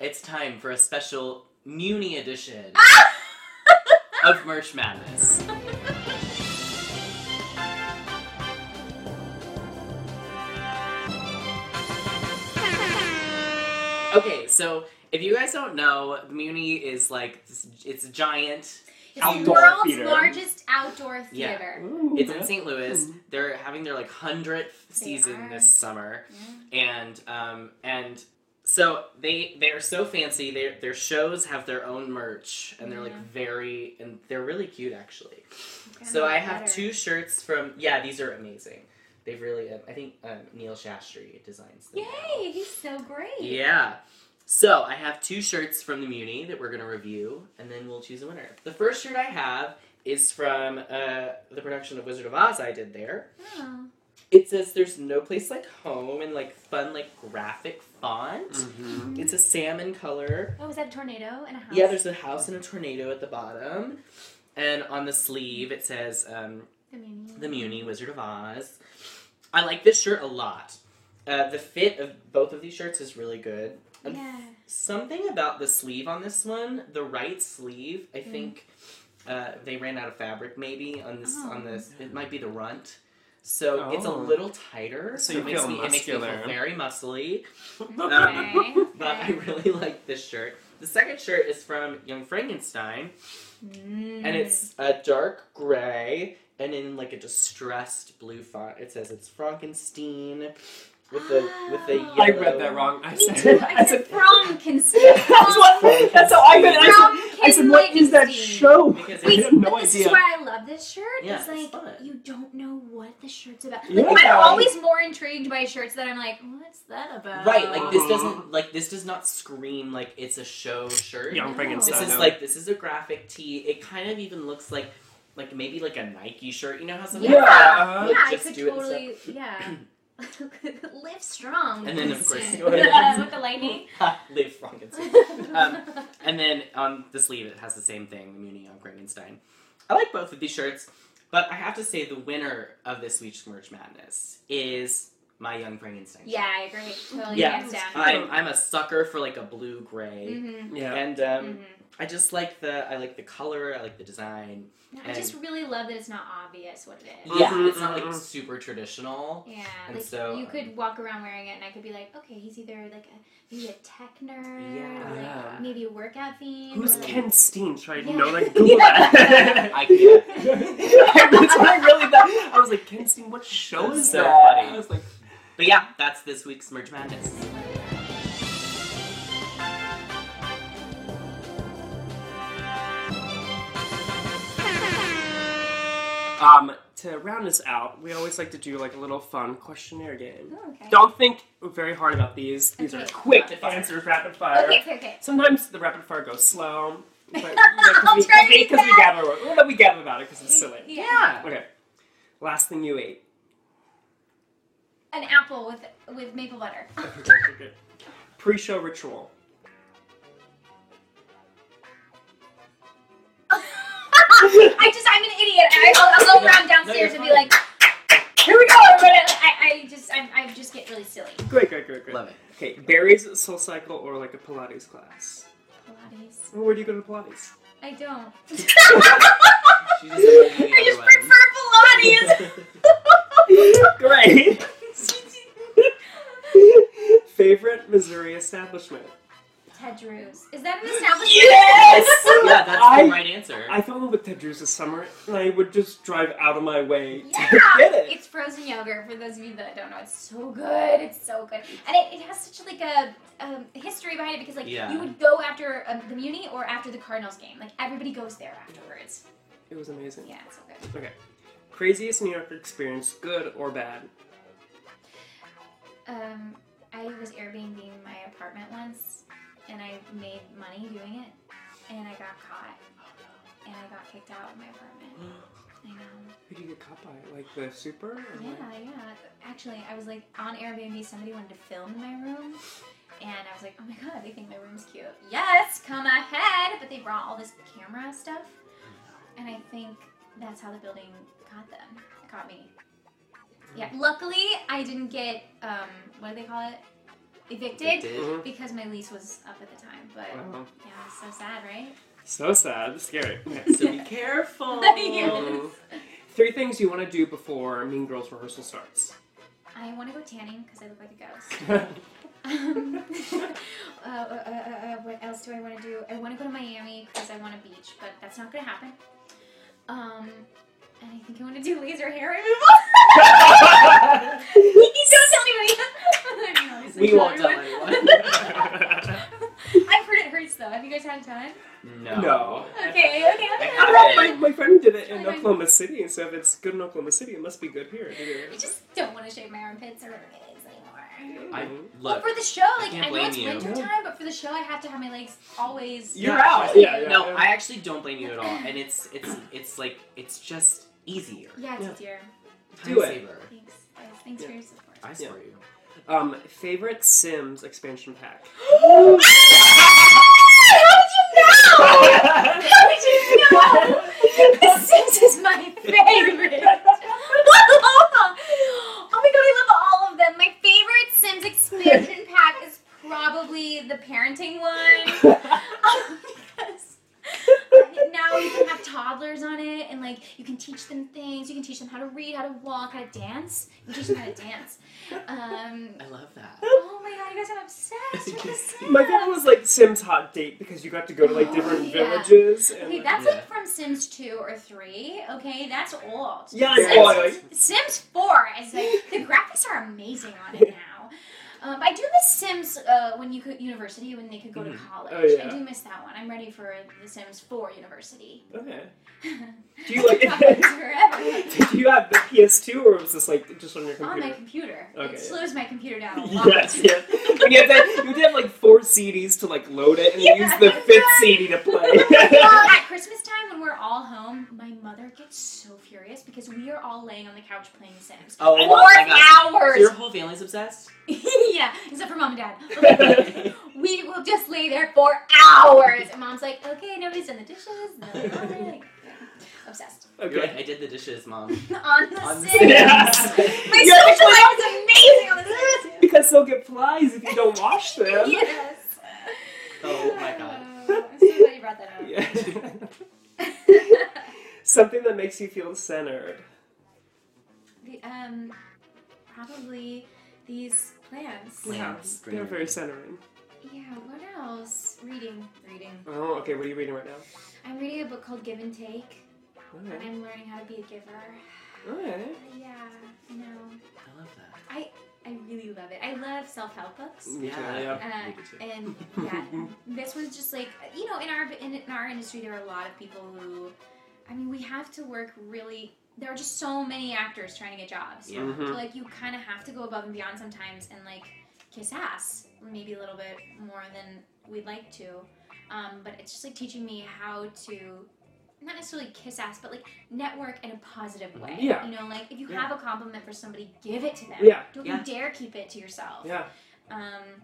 It's time for a special Muni edition *laughs* of Merch Madness. *laughs* so if you guys don't know, the Muni is like it's a giant It's Outdoor the world's theater. largest outdoor theater. Yeah. theater. It's in St. Louis. They're having their like hundredth season are. this summer, and um and so they they are so fancy. Their their shows have their own merch, and they're like very and they're really cute actually. So I have better. two shirts from yeah. These are amazing. They've really um, I think um, Neil Shastri designs them. Yay, he's so great. Yeah. So I have two shirts from the Muni that we're gonna review, and then we'll choose a winner. The first shirt I have is from uh, the production of Wizard of Oz I did there. Oh. It says "There's no place like home" in like fun like graphic font. Mm-hmm. It's a salmon color. Oh, is that a tornado and a house? Yeah, there's a house and a tornado at the bottom, and on the sleeve it says um, the Muni. the Muni Wizard of Oz. I like this shirt a lot. Uh, the fit of both of these shirts is really good. Um, Yeah. Something about the sleeve on this one, the right sleeve, I Mm. think uh, they ran out of fabric maybe on this on Oh. this. It might be the runt. So it's a Oh. little tighter. So it you makes feel me it makes me muscular. feel very muscly. *laughs* Okay. Um, *laughs* but I really like this shirt. The second shirt is from Young Frankenstein, Mm. and it's a dark gray and in like a distressed blue font. It says it's Frankenstein with the with the yellow. I read that wrong. I Me said, too. I I said, *laughs* said Frankenstein. *laughs* that's what, that's how I read it. I said, I said, what is that show? Because I have no but this idea. is why I love this shirt. Yeah, it's it's like fun. you don't know what the shirt's about. Yeah. I'm always more intrigued by shirts that I'm like, what's that about? Right, like this doesn't like this does not scream like it's a show shirt. Young Frankenstein. This is like this is a graphic tee. It kind of even looks like like maybe like a Nike shirt. You know how some Yeah, people, uh-huh. like, yeah, I just could do it and yeah. *clears throat* *laughs* Live strong. And then, of course, *laughs* with the lightning. *laughs* Live Frankenstein. Um, and then on the sleeve, it has the same thing, the Muni on Frankenstein. I like both of these shirts, but I have to say the winner of this week's Merch Madness is my Young Frankenstein. yeah, I agree. Totally Yeah, hands down. I'm, I'm a sucker for like a blue gray. Mhm. Yeah. And um, Mhm. I just like the I like the color. I like the design. I just really love that it's not obvious what it is. yeah, Mhm, it's not like mhm. super traditional. Yeah, And like so, you um, could walk around wearing it, and I could be like, okay, he's either like a, maybe a tech nerd, Yeah. or like maybe a workout fiend. Who's like- Ken Steen? Should I Yeah. know like *laughs* Google that? *laughs* I can't. *laughs* That's what I really thought. I was like, Ken Steen, what show That's is so that? funny. I was like, But yeah, that's this week's Merch Madness. Um, to round us out, we always like to do like a little fun questionnaire game. Oh, okay. Don't think very hard about these. These are Okay. quick Rapid fire. answers, rapid fire. Okay, okay, okay. Sometimes the rapid fire goes slow. But, *laughs* I'll because try we, be because we fast. gather, well, no, we gather about it because it's silly. Yeah. Okay. Last thing you ate. An apple with with maple butter. Okay. *laughs* Pre-show ritual. I, I'll, I'll go around downstairs and be like, here we go, everybody. I, I just I, I just get really silly. Great, great, great, great. Love it. Okay, Barry's SoulCycle or like a Pilates class. Pilates. Well, where do you go to Pilates? I don't. *laughs* She doesn't know the I just other one. prefer Pilates. *laughs* Great. *laughs* Favorite Missouri establishment. Ted Drewes. Is that an *laughs* establishment? Yes! *laughs* Yeah, that's I- the right answer. I fell in love with Ted Drewes this summer, and I would just drive out of my way Yeah, to *laughs* get it. it's frozen yogurt. For those of you that don't know, it's so good. It's so good, and it, it has such like a um, history behind it because like Yeah. you would go after um, the Muni or after the Cardinals game. Like everybody goes there afterwards. It was amazing. Yeah, it's so good. Okay. Craziest New York experience, good or bad? Um, I was Airbnb in my apartment once, and I made money doing it, and I got caught, and I got kicked out of my apartment. *gasps* I know. Who did you get caught by? Like the super? Or Yeah, like- yeah. Actually, I was like on Airbnb. Somebody wanted to film in my room, and I was like, "Oh my god, they think my room's cute." Yes, come ahead. But they brought all this camera stuff, and I think that's how the building got them. Got me. Yeah. Luckily, I didn't get um, what do they call it? Evicted, Evicted. Mhm. because my lease was up at the time. But Wow. yeah, it's so sad, right? So sad. Scary. Okay. *laughs* So be careful. *laughs* Yes. *laughs* Three things you want to do before Mean Girls rehearsal starts. I want to go tanning because I look like a ghost. um, uh, uh, uh, uh, what else do I want to do? I want to go to Miami because I want a beach, but that's not going to happen. Um, and I think I want to do laser hair removal. Don't tell anybody. No, We won't tell anyone. *laughs* *laughs* I've heard it hurts though. Have you guys had time? No. No. Okay, okay. I okay. haven't. My, my friend did it in Try my- Oklahoma City, and so if it's good in Oklahoma City, it must be good here. I just don't want to shave my armpits or legs anymore. I love. look. for the show, like can't I know it's you. winter time, but for the show, I have to have my legs always. You're Yeah, out. Yeah, yeah, no, yeah. I actually don't blame you at all, and it's it's *clears throat* it's like it's just easier. Yeah, it's Yeah. easier. Do Time it. saver. Thanks, guys. Thanks for your support. I swear you. Um, favorite Sims expansion pack. *gasps* How did you know? How did you know? The *laughs* Sims is my favorite. *laughs* oh my god, I love all of them. My favorite Sims expansion *laughs* pack is probably the parenting one. because now you can have toddlers on it and like you can teach them things. You can teach them how to read, how to walk, how to dance. You can teach them how to dance. Um, I love that. oh my god, you guys are obsessed with the *laughs* Sims. My favorite was like Sims Hot Date because you got to go to like Oh, different yeah. villages. And, Okay, that's Yeah. like from Sims 2 or 3. Okay, that's old. Yeah, Sims, I like- Sims 4 is like the graphics are amazing on it now. *laughs* Um, I do miss Sims uh, when you could university when they could go to college. Oh, yeah. I do miss that one. I'm ready for The Sims 4 university. Okay. *laughs* Do you like? *laughs* Forever. Did you have the PS2 or was this like just on your computer? on my computer. Okay, it slows my computer down a lot. Yes, yes. When you have to, you have to have like four CDs to like load it, and you Yeah, use the that's fifth right. CD to play. *laughs* well, at Christmas time when we're all home, my mother gets so furious because we are all laying on the couch playing Sims. Oh for my god. hours. So your whole family's obsessed? *laughs* yeah, except for mom and dad. But, we will just lay there for hours. And mom's like, okay, nobody's done the dishes. They're like, "All right." Obsessed. You're like, I did the dishes, mom. *laughs* On the On the Sims. Yes. My Yeah, social life is amazing on the Sims. because they'll get flies if you don't wash *laughs* them. yes. Oh my god. Uh, I'm so glad you brought brought that up. Yeah. Something that makes you feel centered. The, um, probably these plants. Yeah, they're very centering. Yeah. What else? Reading. Reading. Oh, okay. What are you reading right now? I'm reading a book called Give and Take. Okay. And I'm learning how to be a giver. Okay. Yeah. I know. I love that. I I really love it. I love self help books. Me too, yeah. Uh, and yeah, this was just like you know in our in, in our industry there are a lot of people who, I mean, we have to work really. There are just so many actors trying to get jobs. Yeah. Mhm. So like you kind of have to go above and beyond sometimes and like kiss ass maybe a little bit more than we'd like to. Um, but it's just like teaching me how to not necessarily kiss ass, but like network in a positive way. Yeah. You know, like if you Yeah. have a compliment for somebody, give it to them. Yeah. Don't Yeah. you dare keep it to yourself. Yeah. Um,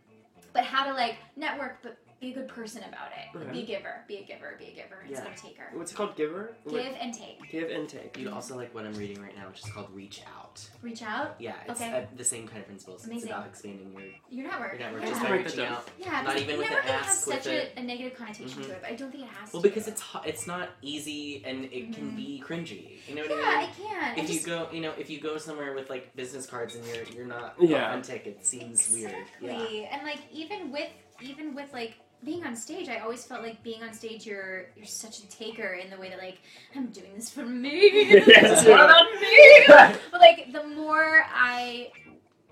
but how to like network, but be a good person about it. Like, Be a giver. Be a giver. Be a giver instead of taker. What's it called? Giver? Give and take. Give and take. You also like what I'm reading right now, which is called Reach Out. Reach out. Yeah, it's Okay. uh, the same kind of principles. Amazing. It's about expanding your Your network. Your network Yeah. just by reaching out. Yeah, not even with networking the has ask. such with a, a negative connotation Mhm. to it, but I don't think it has Well, to. because it's hu- it's not easy and it can be cringy. You know what Yeah, I mean? Yeah, it can. I If you just- go, you know, if you go somewhere with like business cards and you're you're not Yeah. authentic, it seems weird. Yeah. Exactly. And like even with even with like being on stage, I always felt like being on stage you're you're such a taker in the way that like I'm doing this for me. *laughs* This Yes, is about me. *laughs* but like the more I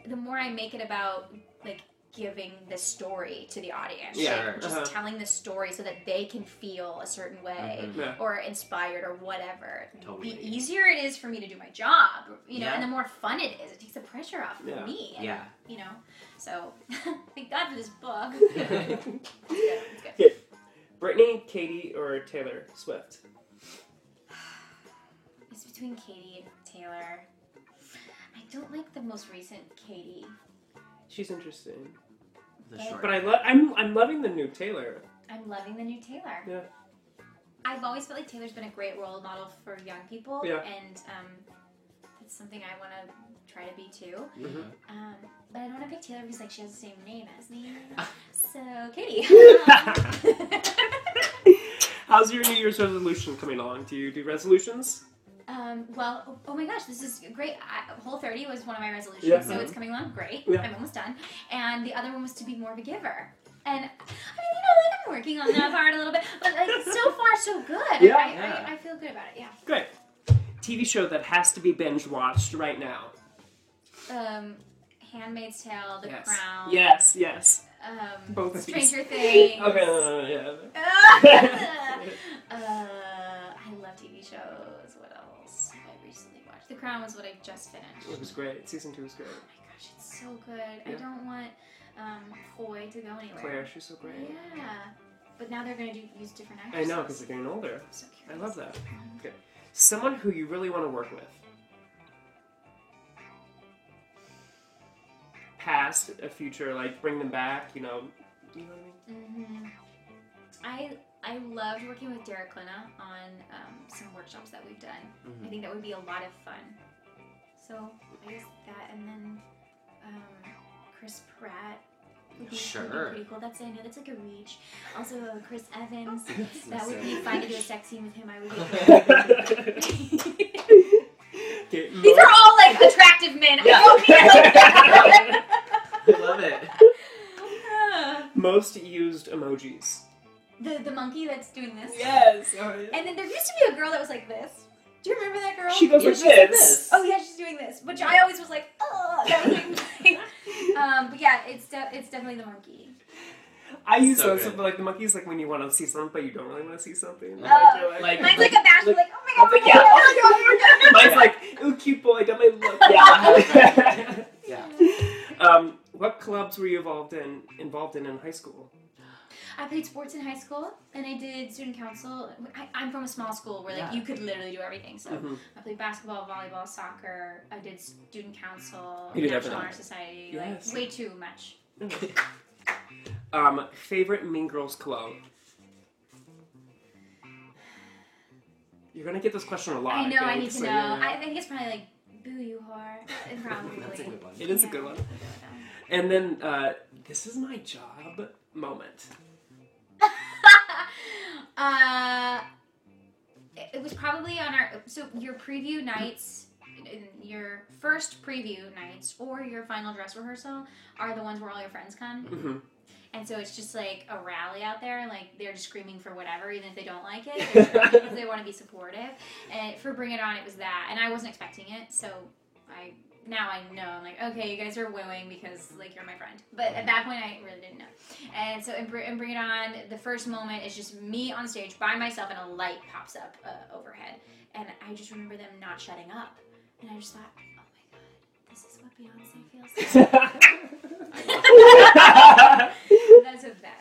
the more I make it about like giving the story to the audience. Yeah. Like, just Uh-huh. telling the story so that they can feel a certain way Mhm. Yeah. or inspired or whatever. Totally. The easier it is for me to do my job, you know, Yeah. and the more fun it is. It takes the pressure off Yeah. of me. and, Yeah. You know. So *laughs* thank God for this book. Britney, Katy, or Taylor Swift? *sighs* It's between Katy and Taylor. I don't like the most recent Katy. She's interesting. The But- short. But I lo- I'm I'm loving the new Taylor. I'm loving the new Taylor. Yeah. I've always felt like Taylor's been a great role model for young people, Yeah. and um, it's something I want to try to be too. Mhm. Um, but I don't want to pick Taylor because like she has the same name as me. *laughs* so Katy. *laughs* *laughs* How's your New Year's resolution coming along? Do you do resolutions? Um, well, oh, my gosh, this is great. I, Whole 30 was one of my resolutions, Yeah. so it's coming along great. Yeah. I'm almost done. And the other one was to be more of a giver. And I mean, you know, like I'm working on that part a little bit, but like so *laughs* far so good. Yeah. I, Yeah. I, I feel good about it. Yeah. Great. TV show that has to be binge watched right now. Um, Handmaid's Tale, The yes. Crown. Yes, yes. Um, Both of these. Stranger Things. Okay, no, no, no, yeah. *laughs* uh, I love TV shows. What else have I recently watched? The Crown was what I just finished. It was great. Season two was great. Oh my gosh, it's so good. I don't want um, Foy to go anywhere. Claire, she's so great. Yeah, but now they're gonna do use different actors. I know, because they're getting older. I'm so I love that. Okay. Someone who you really want to work with. Past, a future, like bring them back, you know. You know what I mean? hmm I I loved working with Derek Klena on um, some workshops that we've done. I Mhm. think that would be a lot of fun. So I guess that, and then um, Chris Pratt. Would be, would be Sure. pretty cool. That's I know that's like a reach. Also, uh, Chris Evans. *laughs* That would be insane. fun to do a sex scene with him. I would. Be *laughs* *laughs* These are all like attractive men. Yeah. Love it. Most used emojis. the the monkey that's doing this. Yes. Oh, yeah. And then there used to be a girl that was like this. Do you remember that girl? She goes Yeah, like this. this. Oh yeah, she's doing this, which I always was like, oh, that was like, *laughs* um, but yeah, it's de- it's definitely the monkey. I use So those good. but like the monkeys like when you want to see something but you don't really want to see something. Like, Oh, you're like- Mine's like a bashful, like, oh my god, Like, oh my god, oh my god, oh my god. Mine's like, ooh, cute boy, don't make look. Yeah. *laughs* *laughs* Yeah. um, what clubs were you involved in involved in in high school? I played sports in high school, and I did student council. I, I'm from a small school where like Yeah. you could literally do everything. So Mhm. I played basketball, volleyball, soccer. I did student council, You did National everything. Honor Society, Yes. like way too much. *laughs* Um, favorite Mean Girls quote. You're gonna get this question a lot. I know. I think, need to so know. yeah, yeah. I think it's probably like "boo you whore." It *laughs* Probably. That's a good one. It is a good one. And then uh, this is my job moment. *laughs* Uh, it- was probably on our so your preview nights, your first preview nights, or your final dress rehearsal are the ones where all your friends come. Mhm. And so it's just like a rally out there. Like they're just screaming for whatever, even if they don't like it. *laughs* Because they want to be supportive. And for Bring It On, it was that. And I wasn't expecting it. So I now I know. I'm like, okay, you guys are wooing because like you're my friend. But at that point, I really didn't know. And so in, Br- in Bring It On, the first moment is just me on stage by myself, and a light pops up uh, overhead. And I just remember them not shutting up. And I just thought, oh my god, this is what Beyonce feels like. *laughs* *laughs* That's a that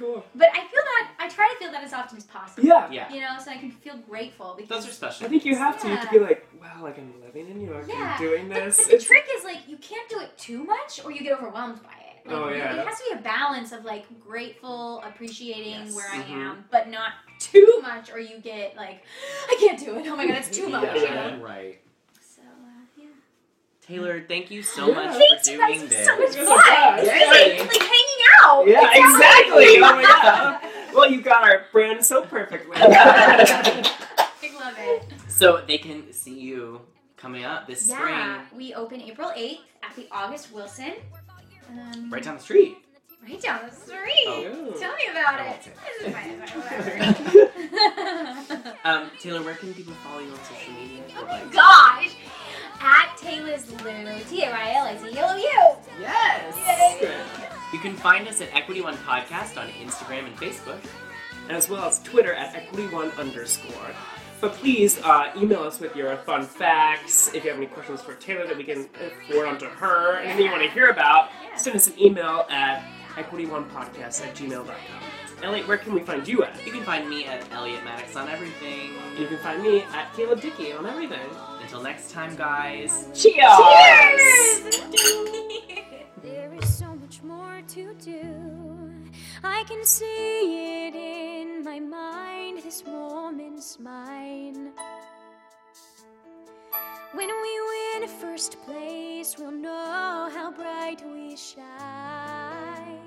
Cool. But I feel that I try to feel that as often as possible. Yeah. Yeah. You know, so I can feel grateful because Those are special. I think you have to. You have to be like, wow, like I'm living in New York. Yeah. I'm doing But- this. But, the It's- trick is like you can't do it too much or you get overwhelmed by it. Like, Oh, yeah, It that- has to be a balance of like grateful, appreciating where I Mhm. am, but not too much or you get like I can't do it. Oh my god, it's too *laughs* much. You Yeah, know? *laughs* right. So uh, yeah. Taylor, thank you so Yeah. much Thanks, for you doing guys. this. So much You're fun. the best. It's like, like hanging out. Yeah, It's exactly. Oh my god. Well, you got our brand so perfectly. *laughs* I love it. So they can see you coming up this spring. Yeah, we open April 8th at the August Wilson. Um, right down the street. Right down the street. Oh. Tell me about I it. won't say. This is fine, whatever. *laughs* *laughs* Um, Taylor, where can people follow you on social media? oh my gosh! At Taylor's Lou, T A Y L I Z O U. Yes. You can find us at Equity One Podcast on Instagram and Facebook. as well as Twitter at equity1 underscore. But please uh, email us with your fun facts. If you have any questions for Taylor that we can uh, forward onto her, anything you want to hear about, send us an email at equity1podcast at gmail.com. Elliot, where can we find you at? You can find me at Elliot Maddox on everything. You can find me at Caleb Dickey on everything. Until next time, guys. Cheers! There is so much to do. I can see it in my mind. This moment's mine. When we win first place, we'll know how bright we shine.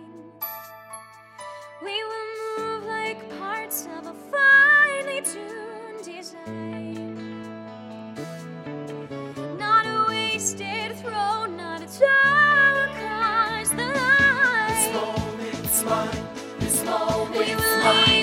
We will move like parts of a finely tuned design. Not a wasted throw, not a toe mine. This moment's we will leave